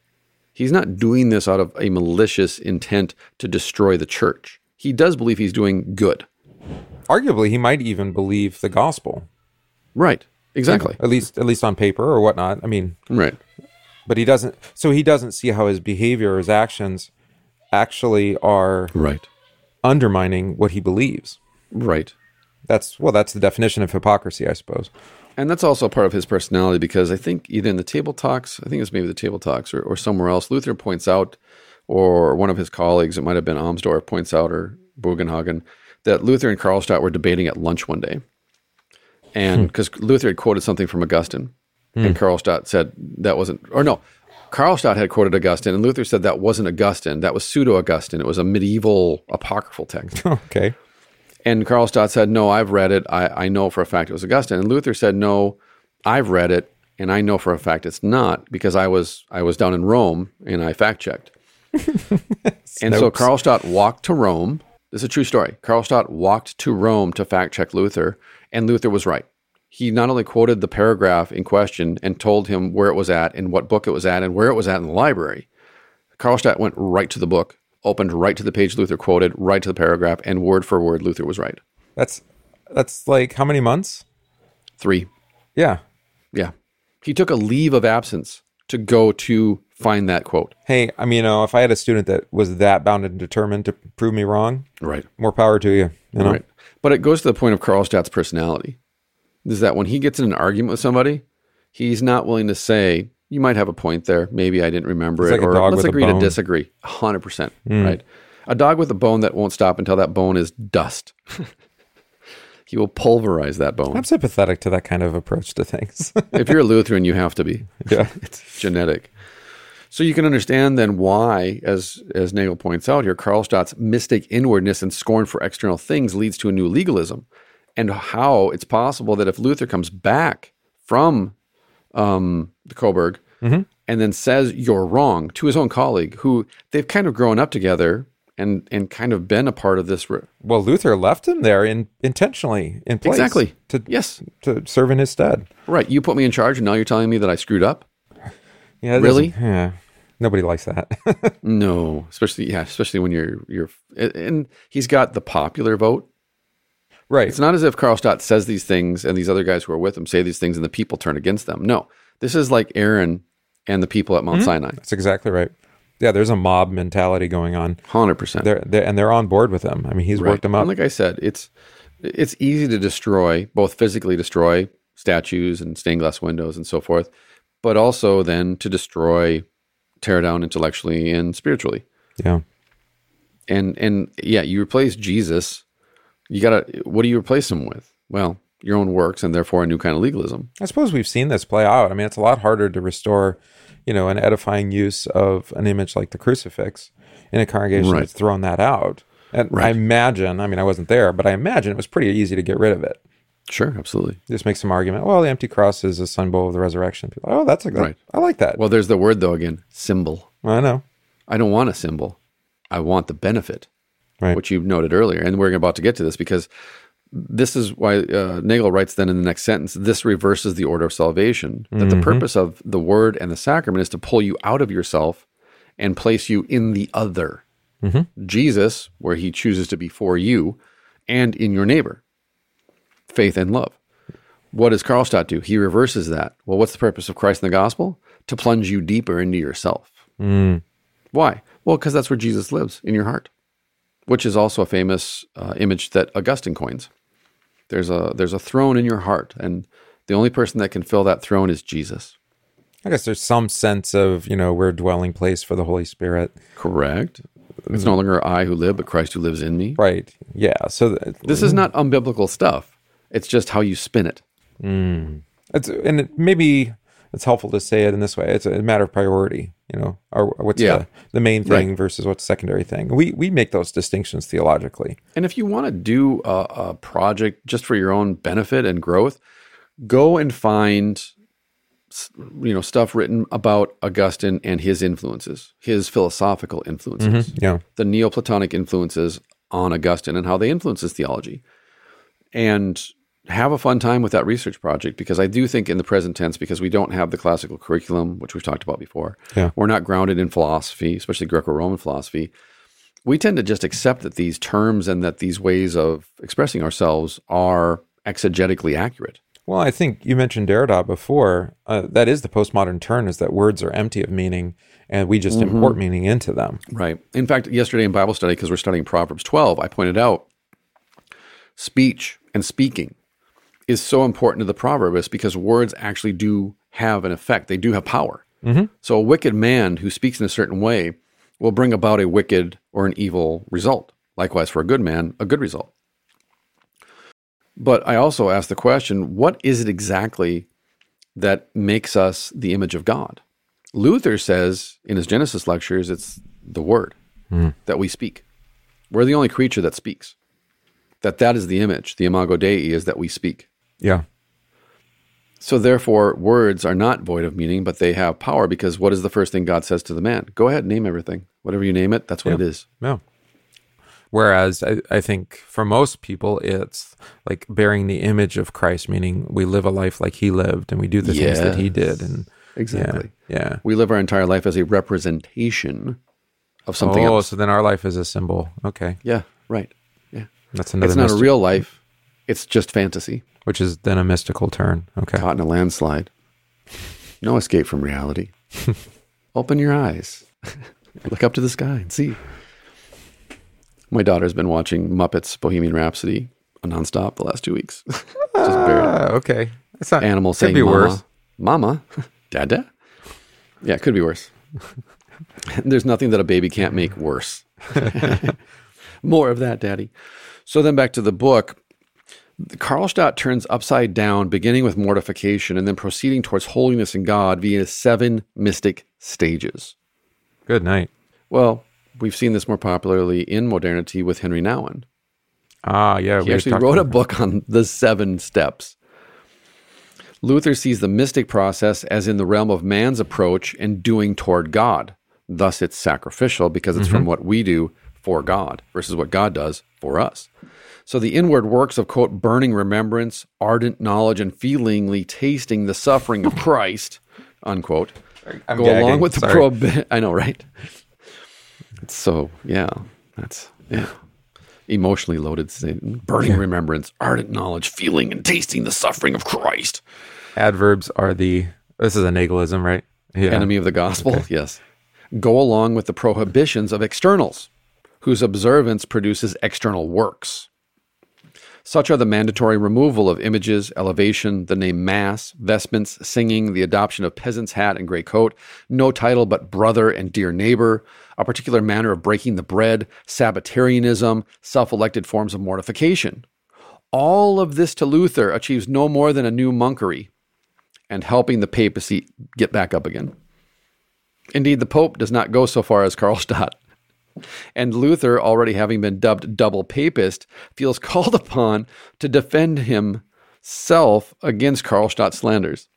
He's not doing this out of a malicious intent to destroy the church. He does believe he's doing good. Arguably, he might even believe the gospel, Right. Exactly. at least at least on paper or whatnot. I mean, Right. but he doesn't. So he doesn't see how his behavior, his actions, actually are Right. undermining what he believes. Right. That's well, that's the definition of hypocrisy, I suppose. And that's also part of his personality because I think either in the table talks, I think it's maybe the table talks or, or somewhere else, Luther points out, or one of his colleagues, it might have been Amsdorf, points out, or Bugenhagen, that Luther and Karlstadt were debating at lunch one day. And hmm. because Luther had quoted something from Augustine, and hmm. Karlstadt said that wasn't, or no, Karlstadt had quoted Augustine, and Luther said that wasn't Augustine, that was pseudo Augustine. It was a medieval apocryphal text. okay. And Karlstadt said, No, I've read it. I, I know for a fact it was Augustine. And Luther said, No, I've read it, and I know for a fact it's not because I was I was down in Rome and I fact checked. and so. Karlstadt walked to Rome. This is a true story. Karlstadt walked to Rome to fact check Luther, and Luther was right. He not only quoted the paragraph in question and told him where it was at and what book it was at and where it was at in the library. Karlstadt went right to the book, opened right to the page Luther quoted, right to the paragraph, and word for word, Luther was right. That's that's like how many months? Three. Yeah. Yeah. He took a leave of absence to go to find that quote. Hey, I mean, you know, if I had a student that was that bound and determined to prove me wrong, Right. more power to you. You know, Right. But it goes to the point of Karlstadt's personality. Is that when he gets in an argument with somebody, he's not willing to say, you might have a point there. Maybe I didn't remember It's it. like a or dog let's with a agree to disagree. 100%. Hmm. Right. A dog with a bone that won't stop until that bone is dust. he will pulverize that bone. I'm sympathetic to that kind of approach to things. if you're a Lutheran, you have to be. yeah. It's genetic. So you can understand then why, as as Nagel points out here, Karlstadt's mystic inwardness and scorn for external things leads to a new legalism, and how it's possible that if Luther comes back from um, the Coburg and then says you're wrong to his own colleague, who they've kind of grown up together and and kind of been a part of this. Re- Well, Luther left him there in, intentionally in place. Exactly. To, yes, to serve in his stead. right. You put me in charge, and now you're telling me that I screwed up. Yeah. Really? Yeah. Nobody likes that. No, especially yeah, especially when you're you're and he's got the popular vote. right. It's not as if Karlstadt says these things and these other guys who are with him say these things and the people turn against them. No, this is like Aaron and the people at Mount mm-hmm. Sinai. That's exactly right. Yeah, there's a mob mentality going on. Hundred percent. And they're on board with him. I mean, he's worked them up. And like I said, it's it's easy to destroy, both physically destroy statues and stained glass windows and so forth, but also then to destroy, tear down intellectually and spiritually. yeah. And and yeah, you replace Jesus. You gotta. What do you replace him with? Well, your own works, and therefore a new kind of legalism. I suppose we've seen this play out. I mean, it's a lot harder to restore, you know, an edifying use of an image like the crucifix in a congregation Right. that's thrown that out. And I imagine, I mean, I wasn't there, but I imagine it was pretty easy to get rid of it. Sure, absolutely. Just make some argument. Well, the empty cross is a symbol of the resurrection. People, oh, that's a good. Right. I like that. Well, there's the word though again, symbol. I know. I don't want a symbol. I want the benefit, Right. which you noted earlier. And we're about to get to this because this is why uh, Nagel writes then in the next sentence this reverses the order of salvation. That the purpose of the word and the sacrament is to pull you out of yourself and place you in the other. Jesus, where he chooses to be for you and in your neighbor. Faith and love. What does Karlstadt do? He reverses that. Well, what's the purpose of Christ in the gospel? To plunge you deeper into yourself. Why? Well, because that's where Jesus lives in your heart, which is also a famous uh, image that Augustine coins. There's a there's a throne in your heart, and the only person that can fill that throne is Jesus. I guess there's some sense of you know we're a dwelling place for the Holy Spirit, Correct. It's no longer I who live, but Christ who lives in me. right? Yeah. So th- This is not unbiblical stuff. It's just how you spin it. Mm. it's and it, maybe it's helpful to say it in this way. It's a matter of priority. You know, or what's Yeah. the, the main thing versus what's the secondary thing. We we make those distinctions theologically. And if you want to do a, a project just for your own benefit and growth, go and find you know stuff written about Augustine and his influences, his philosophical influences, mm-hmm. Yeah. the Neoplatonic influences on Augustine and how they influence his theology. And have a fun time with that research project because I do think in the present tense, because we don't have the classical curriculum, which we've talked about before, Yeah. we're not grounded in philosophy, especially Greco Roman philosophy. We tend to just accept that these terms and that these ways of expressing ourselves are exegetically accurate. Well, I think you mentioned Derrida before. Uh, that is the postmodern turn: is that words are empty of meaning, and we just import meaning into them. Right. In fact, yesterday in Bible study, because we're studying Proverbs 12, I pointed out speech and speaking is so important to the proverbist because words actually do have an effect. They do have power. Mm-hmm. So a wicked man who speaks in a certain way will bring about a wicked or an evil result. Likewise, for a good man, a good result. But I also ask the question what is it exactly that makes us the image of God? Luther says in his Genesis lectures, it's the word mm. that we speak. We're the only creature that speaks. That that is the image, the imago Dei is that we speak. Yeah. So therefore, words are not void of meaning, but they have power because what is the first thing God says to the man? Go ahead, name everything. Whatever you name it, that's what it is. Yeah. Whereas I, I think for most people, it's like bearing the image of Christ, meaning we live a life like he lived and we do the things that he did. And Exactly. yeah. yeah. We live our entire life as a representation of something oh, else. so then our life is a symbol. Okay. Yeah, right. Yeah. That's another It's not a real life. It's just fantasy. which is then a mystical turn. Okay. Caught in a landslide. No escape from reality. Open your eyes. Look up to the sky and see. My daughter's been watching Muppets Bohemian Rhapsody nonstop the last two weeks. just barely. Ah, okay. It's not Animal could saying be mama. worse. Mama. Dada. Yeah, it could be worse. There's nothing that a baby can't make worse. More of that, Daddy. So then back to the book. Karlstadt turns upside down, beginning with mortification and then proceeding towards holiness in God via seven mystic stages. Good night. Well, we've seen this more popularly in modernity with Henry Nouwen. Ah, yeah. He actually wrote a book on the seven steps. Luther sees the mystic process as in the realm of man's approach and doing toward God. Thus, it's sacrificial because it's from what we do for God versus what God does for us. So, the inward works of, quote, burning remembrance, ardent knowledge, and feelingly tasting the suffering of Christ, unquote, I'm go gagging. along with the Sorry. prohibi- I know, right? So, yeah, that's, yeah. Emotionally loaded. Burning remembrance, ardent knowledge, feeling and tasting the suffering of Christ. Adverbs are the. This is a Nagelism, right? Yeah. Enemy of the gospel, yes. Go along with the prohibitions of externals, whose observance produces external works. Such are the mandatory removal of images, elevation, the name Mass, vestments, singing, the adoption of peasant's hat and gray coat, no title but brother and dear neighbor, a particular manner of breaking the bread, Sabbatarianism, self elected forms of mortification. All of this to Luther achieves no more than a new monkery and helping the papacy get back up again. Indeed, the Pope does not go so far as Karlstadt. And Luther, already having been dubbed double papist, feels called upon to defend himself against Karlstadt's slanders.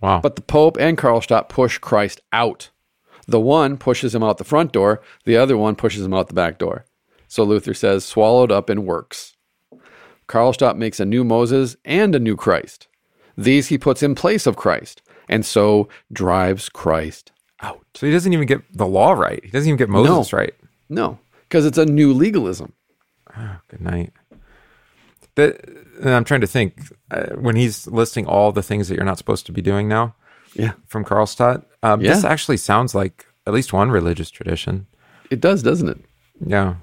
Wow. But the Pope and Karlstadt push Christ out. The one pushes him out the front door, the other one pushes him out the back door. So Luther says, swallowed up in works. Karlstadt makes a new Moses and a new Christ. These he puts in place of Christ, and so drives Christ out. so he doesn't even get the law right. He doesn't even get Moses right. No, because it's a new legalism. Good night. That, I'm trying to think uh, when he's listing all the things that you're not supposed to be doing now Yeah, from Karlstadt. Um, Yeah. This actually sounds like at least one religious tradition. it does, doesn't it? Yeah.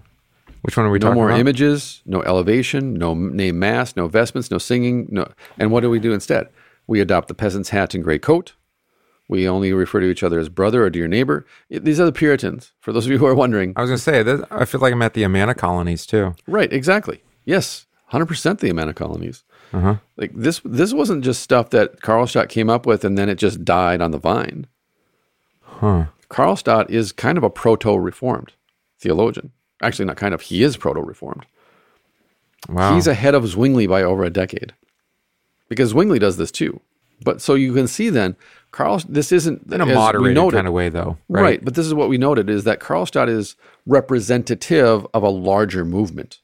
Which one are we No talking more images, no elevation, no name mass, no vestments, no singing, no. And what do we do instead? We adopt the peasant's hat and gray coat. We only refer to each other as brother or dear neighbor. These are the Puritans, for those of you who are wondering. I was going to say, that, I feel like I'm at the Amana colonies too. Right, exactly. Yes, 100% the Amana colonies. Uh-huh. Like this this wasn't just stuff that Karlstadt came up with and then it just died on the vine. Huh. Karlstadt is kind of a proto-reformed theologian. Actually, not kind of, he is proto-reformed. Wow. He's ahead of Zwingli by over a decade. Because Zwingli does this too. But so you can see then, Carl, this isn't in a moderated noted- kind of way, though. Right. Right. But this is what we noted is that Karlstadt is representative of a larger movement.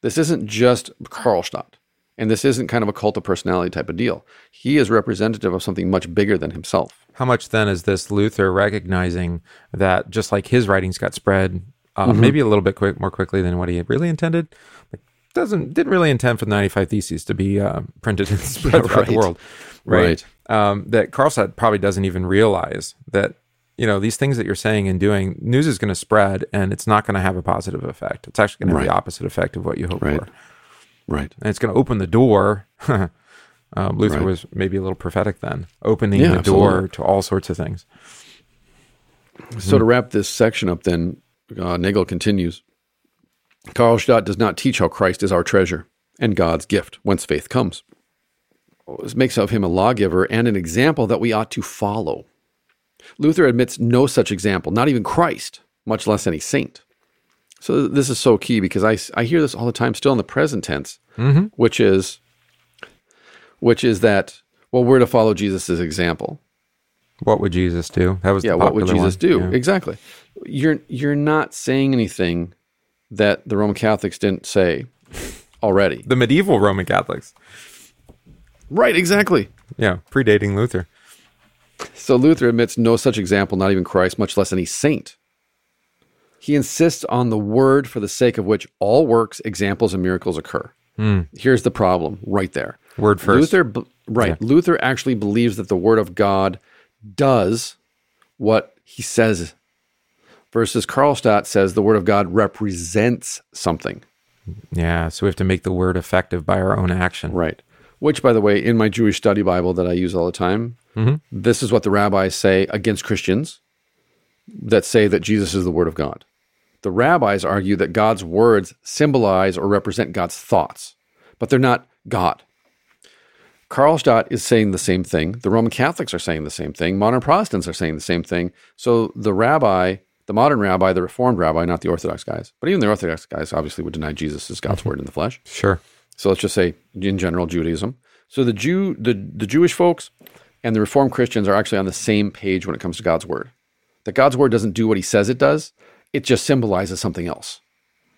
This isn't just Karlstadt. And this isn't kind of a cult of personality type of deal. He is representative of something much bigger than himself. How much then is this Luther recognizing that just like his writings got spread, uh, Mm-hmm. maybe a little bit quick, more quickly than what he really intended? Like, doesn't didn't really intend for the 95 Theses to be uh, printed and spread throughout the right. world, Right. Um, that Karlstadt probably doesn't even realize that you know these things that you're saying and doing, news is going to spread, and it's not going to have a positive effect. It's actually going to have the opposite effect of what you hope Right. for. Right. and it's going to open the door. um, Luther Right. was maybe a little prophetic then, opening Yeah, the door absolutely. to all sorts of things. So to wrap this section up, then uh, Nagel continues. Karlstadt does not teach how Christ is our treasure and God's gift, whence faith comes. Makes of him a lawgiver and an example that we ought to follow. Luther admits no such example, not even Christ, much less any saint. So this is so key because I, I hear this all the time, still in the present tense, mm-hmm. which is which is that well we're to follow Jesus' example. What would Jesus do? That was Yeah, what would Jesus one. do? Yeah. Exactly. You're you're not saying anything that the Roman Catholics didn't say already. The medieval Roman Catholics, Right, exactly. yeah, predating Luther. So Luther admits no such example, not even Christ, much less any saint. He insists on the word for the sake of which all works, examples, and miracles occur. Hmm. Here's the problem right there. Word first. Luther, b- right. Luther actually believes that the word of God does what he says, versus Karlstadt says the word of God represents something. Yeah, so we have to make the word effective by our own action. Right. Which, by the way, in my Jewish study Bible that I use all the time, mm-hmm. this is what the rabbis say against Christians that say that Jesus is the Word of God. The rabbis argue that God's words symbolize or represent God's thoughts, but they're not God. Karlstadt is saying the same thing. The Roman Catholics are saying the same thing. Modern Protestants are saying the same thing. So the rabbi, the modern rabbi, the Reformed rabbi, not the Orthodox guys, but even the Orthodox guys obviously would deny Jesus is God's mm-hmm. word in the flesh. Sure. So let's just say in general Judaism. So the Jew, the, the Jewish folks and the Reformed Christians are actually on the same page when it comes to God's word. That God's word doesn't do what he says it does, it just symbolizes something else,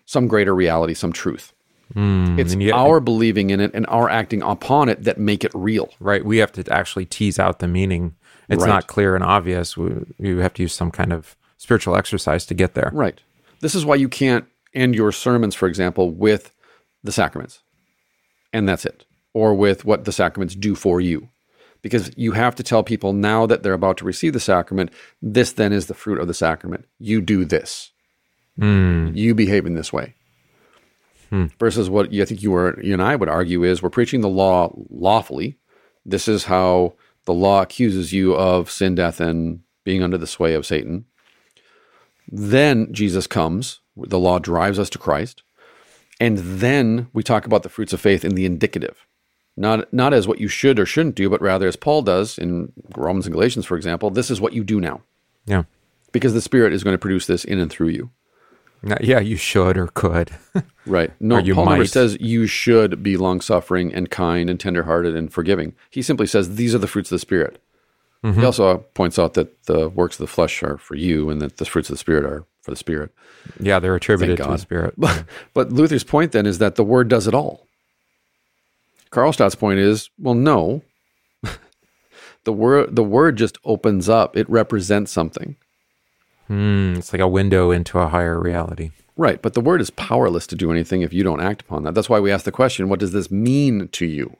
some greater reality, some truth. Hmm, it's yet- our believing in it and our acting upon it that make it real. Right. We have to actually tease out the meaning. It's Right. not clear and obvious. We, we have to use some kind of spiritual exercise to get there. Right. This is why you can't end your sermons, for example, with the sacraments. And that's it. Or with what the sacraments do for you. Because you have to tell people now that they're about to receive the sacrament, this then is the fruit of the sacrament. You do this. Hmm. You behave in this way. Hmm. Versus what you, I think you were you and I would argue is we're preaching the law lawfully. This is how the law accuses you of sin, death, and being under the sway of Satan. Then Jesus comes, the law drives us to Christ, and then we talk about the fruits of faith in the indicative. Not not as what you should or shouldn't do, but rather as Paul does in Romans and Galatians, for example, this is what you do now. Yeah. Because the Spirit is going to produce this in and through you. Yeah, you should or could. Right. No, Or you Paul never says you should be long suffering and kind and tenderhearted and forgiving. He simply says these are the fruits of the Spirit. Mm-hmm. He also points out that the works of the flesh are for you and that the fruits of the Spirit are for the Spirit. yeah, they're attributed to the Spirit. But, but Luther's point then is that the word does it all. Karlstadt's point is, well, no. the word the word just opens up. It represents something. Hmm, it's like a window into a higher reality. Right, but the word is powerless to do anything if you don't act upon that. That's why we ask the question, what does this mean to you?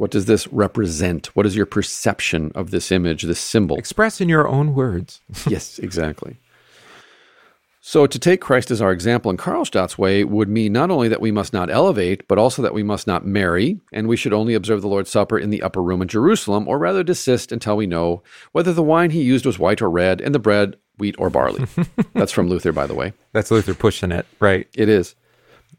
What does this represent? What is your perception of this image, this symbol? Express in your own words. yes, exactly. So, to take Christ as our example in Karlstadt's way would mean not only that we must not elevate, but also that we must not marry, and we should only observe the Lord's Supper in the upper room in Jerusalem, or rather desist until we know whether the wine he used was white or red, and the bread wheat or barley. That's from Luther, by the way. That's Luther pushing it, right? It is.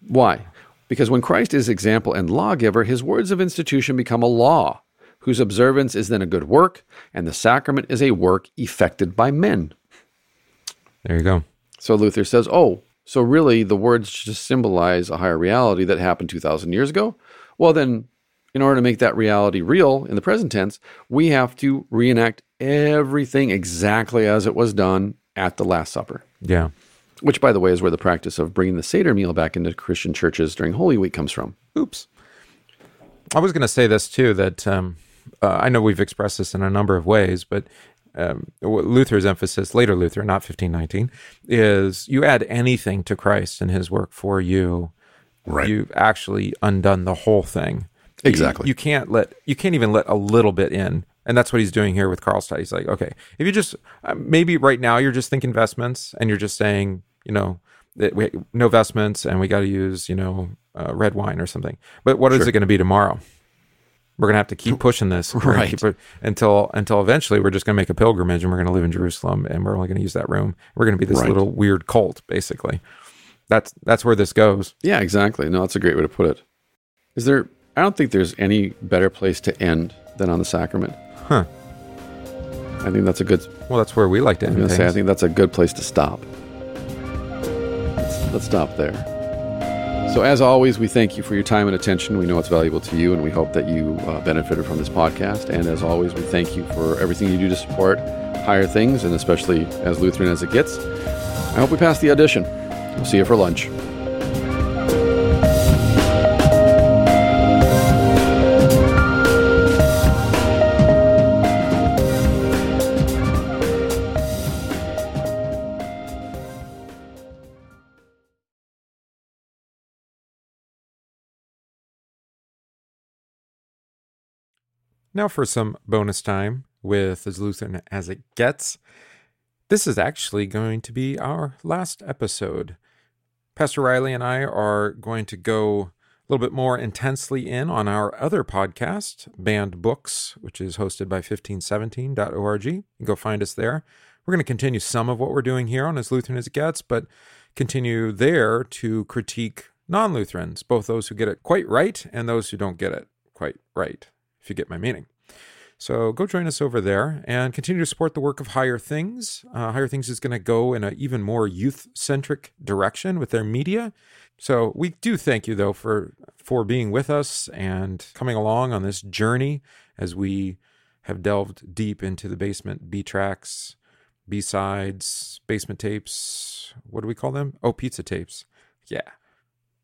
Why? Because when Christ is example and lawgiver, his words of institution become a law, whose observance is then a good work, and the sacrament is a work effected by men. There you go. So Luther says, oh, so really the words just symbolize a higher reality that happened 2,000 years ago? Well, then, in order to make that reality real in the present tense, we have to reenact everything exactly as it was done at the Last Supper. Yeah. Which, by the way, is where the practice of bringing the Seder meal back into Christian churches during Holy Week comes from. Oops. I was going to say this too that um, uh, I know we've expressed this in a number of ways, but um, Luther's emphasis, later Luther, not 1519, is you add anything to Christ and his work for you, Right. you've actually undone the whole thing. Exactly. You, you can't let, you can't even let a little bit in. And that's what he's doing here with Karlstadt. He's like, okay, if you just, uh, maybe right now you're just thinking investments, and you're just saying, you know, we, no vestments and we got to use, you know, uh, red wine or something. But what is Sure. it going to be tomorrow? We're going to have to keep pushing this Right. keep until until eventually we're just going to make a pilgrimage and we're going to live in Jerusalem and we're only going to use that room. We're going to be this Right. little weird cult, basically. That's that's where this goes. Yeah, exactly. No, that's a great way to put it. Is there, I don't think there's any better place to end than on the sacrament. Huh. I think that's a good, Well, that's where we like to end going say, I think that's a good place to stop. Let's, stop there. So, as always, we thank you for your time and attention. We know it's valuable to you, and we hope that you uh, benefited from this podcast. And as always, we thank you for everything you do to support higher things, and especially as Lutheran as it gets. I hope we pass the audition. We'll see you for lunch. Now for some bonus time with as Lutheran as it gets. This is actually going to be our last episode. Pastor Riley and I are going to go a little bit more intensely in on our other podcast, Banned Books, which is hosted by 1517.org. You can go find us there. We're going to continue some of what we're doing here on As Lutheran as It Gets, but continue there to critique non Lutherans, both those who get it quite right and those who don't get it quite right, if you get my meaning. So go join us over there and continue to support the work of Higher Things. Uh, Higher Things is going to go in an even more youth centric direction with their media. So we do thank you though for for being with us and coming along on this journey as we have delved deep into the basement B tracks, B sides, basement tapes. What do we call them? Oh, pizza tapes. Yeah.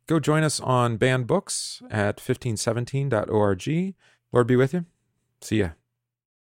Go join us on Banned Books at 1517.org. Lord be with you. See ya.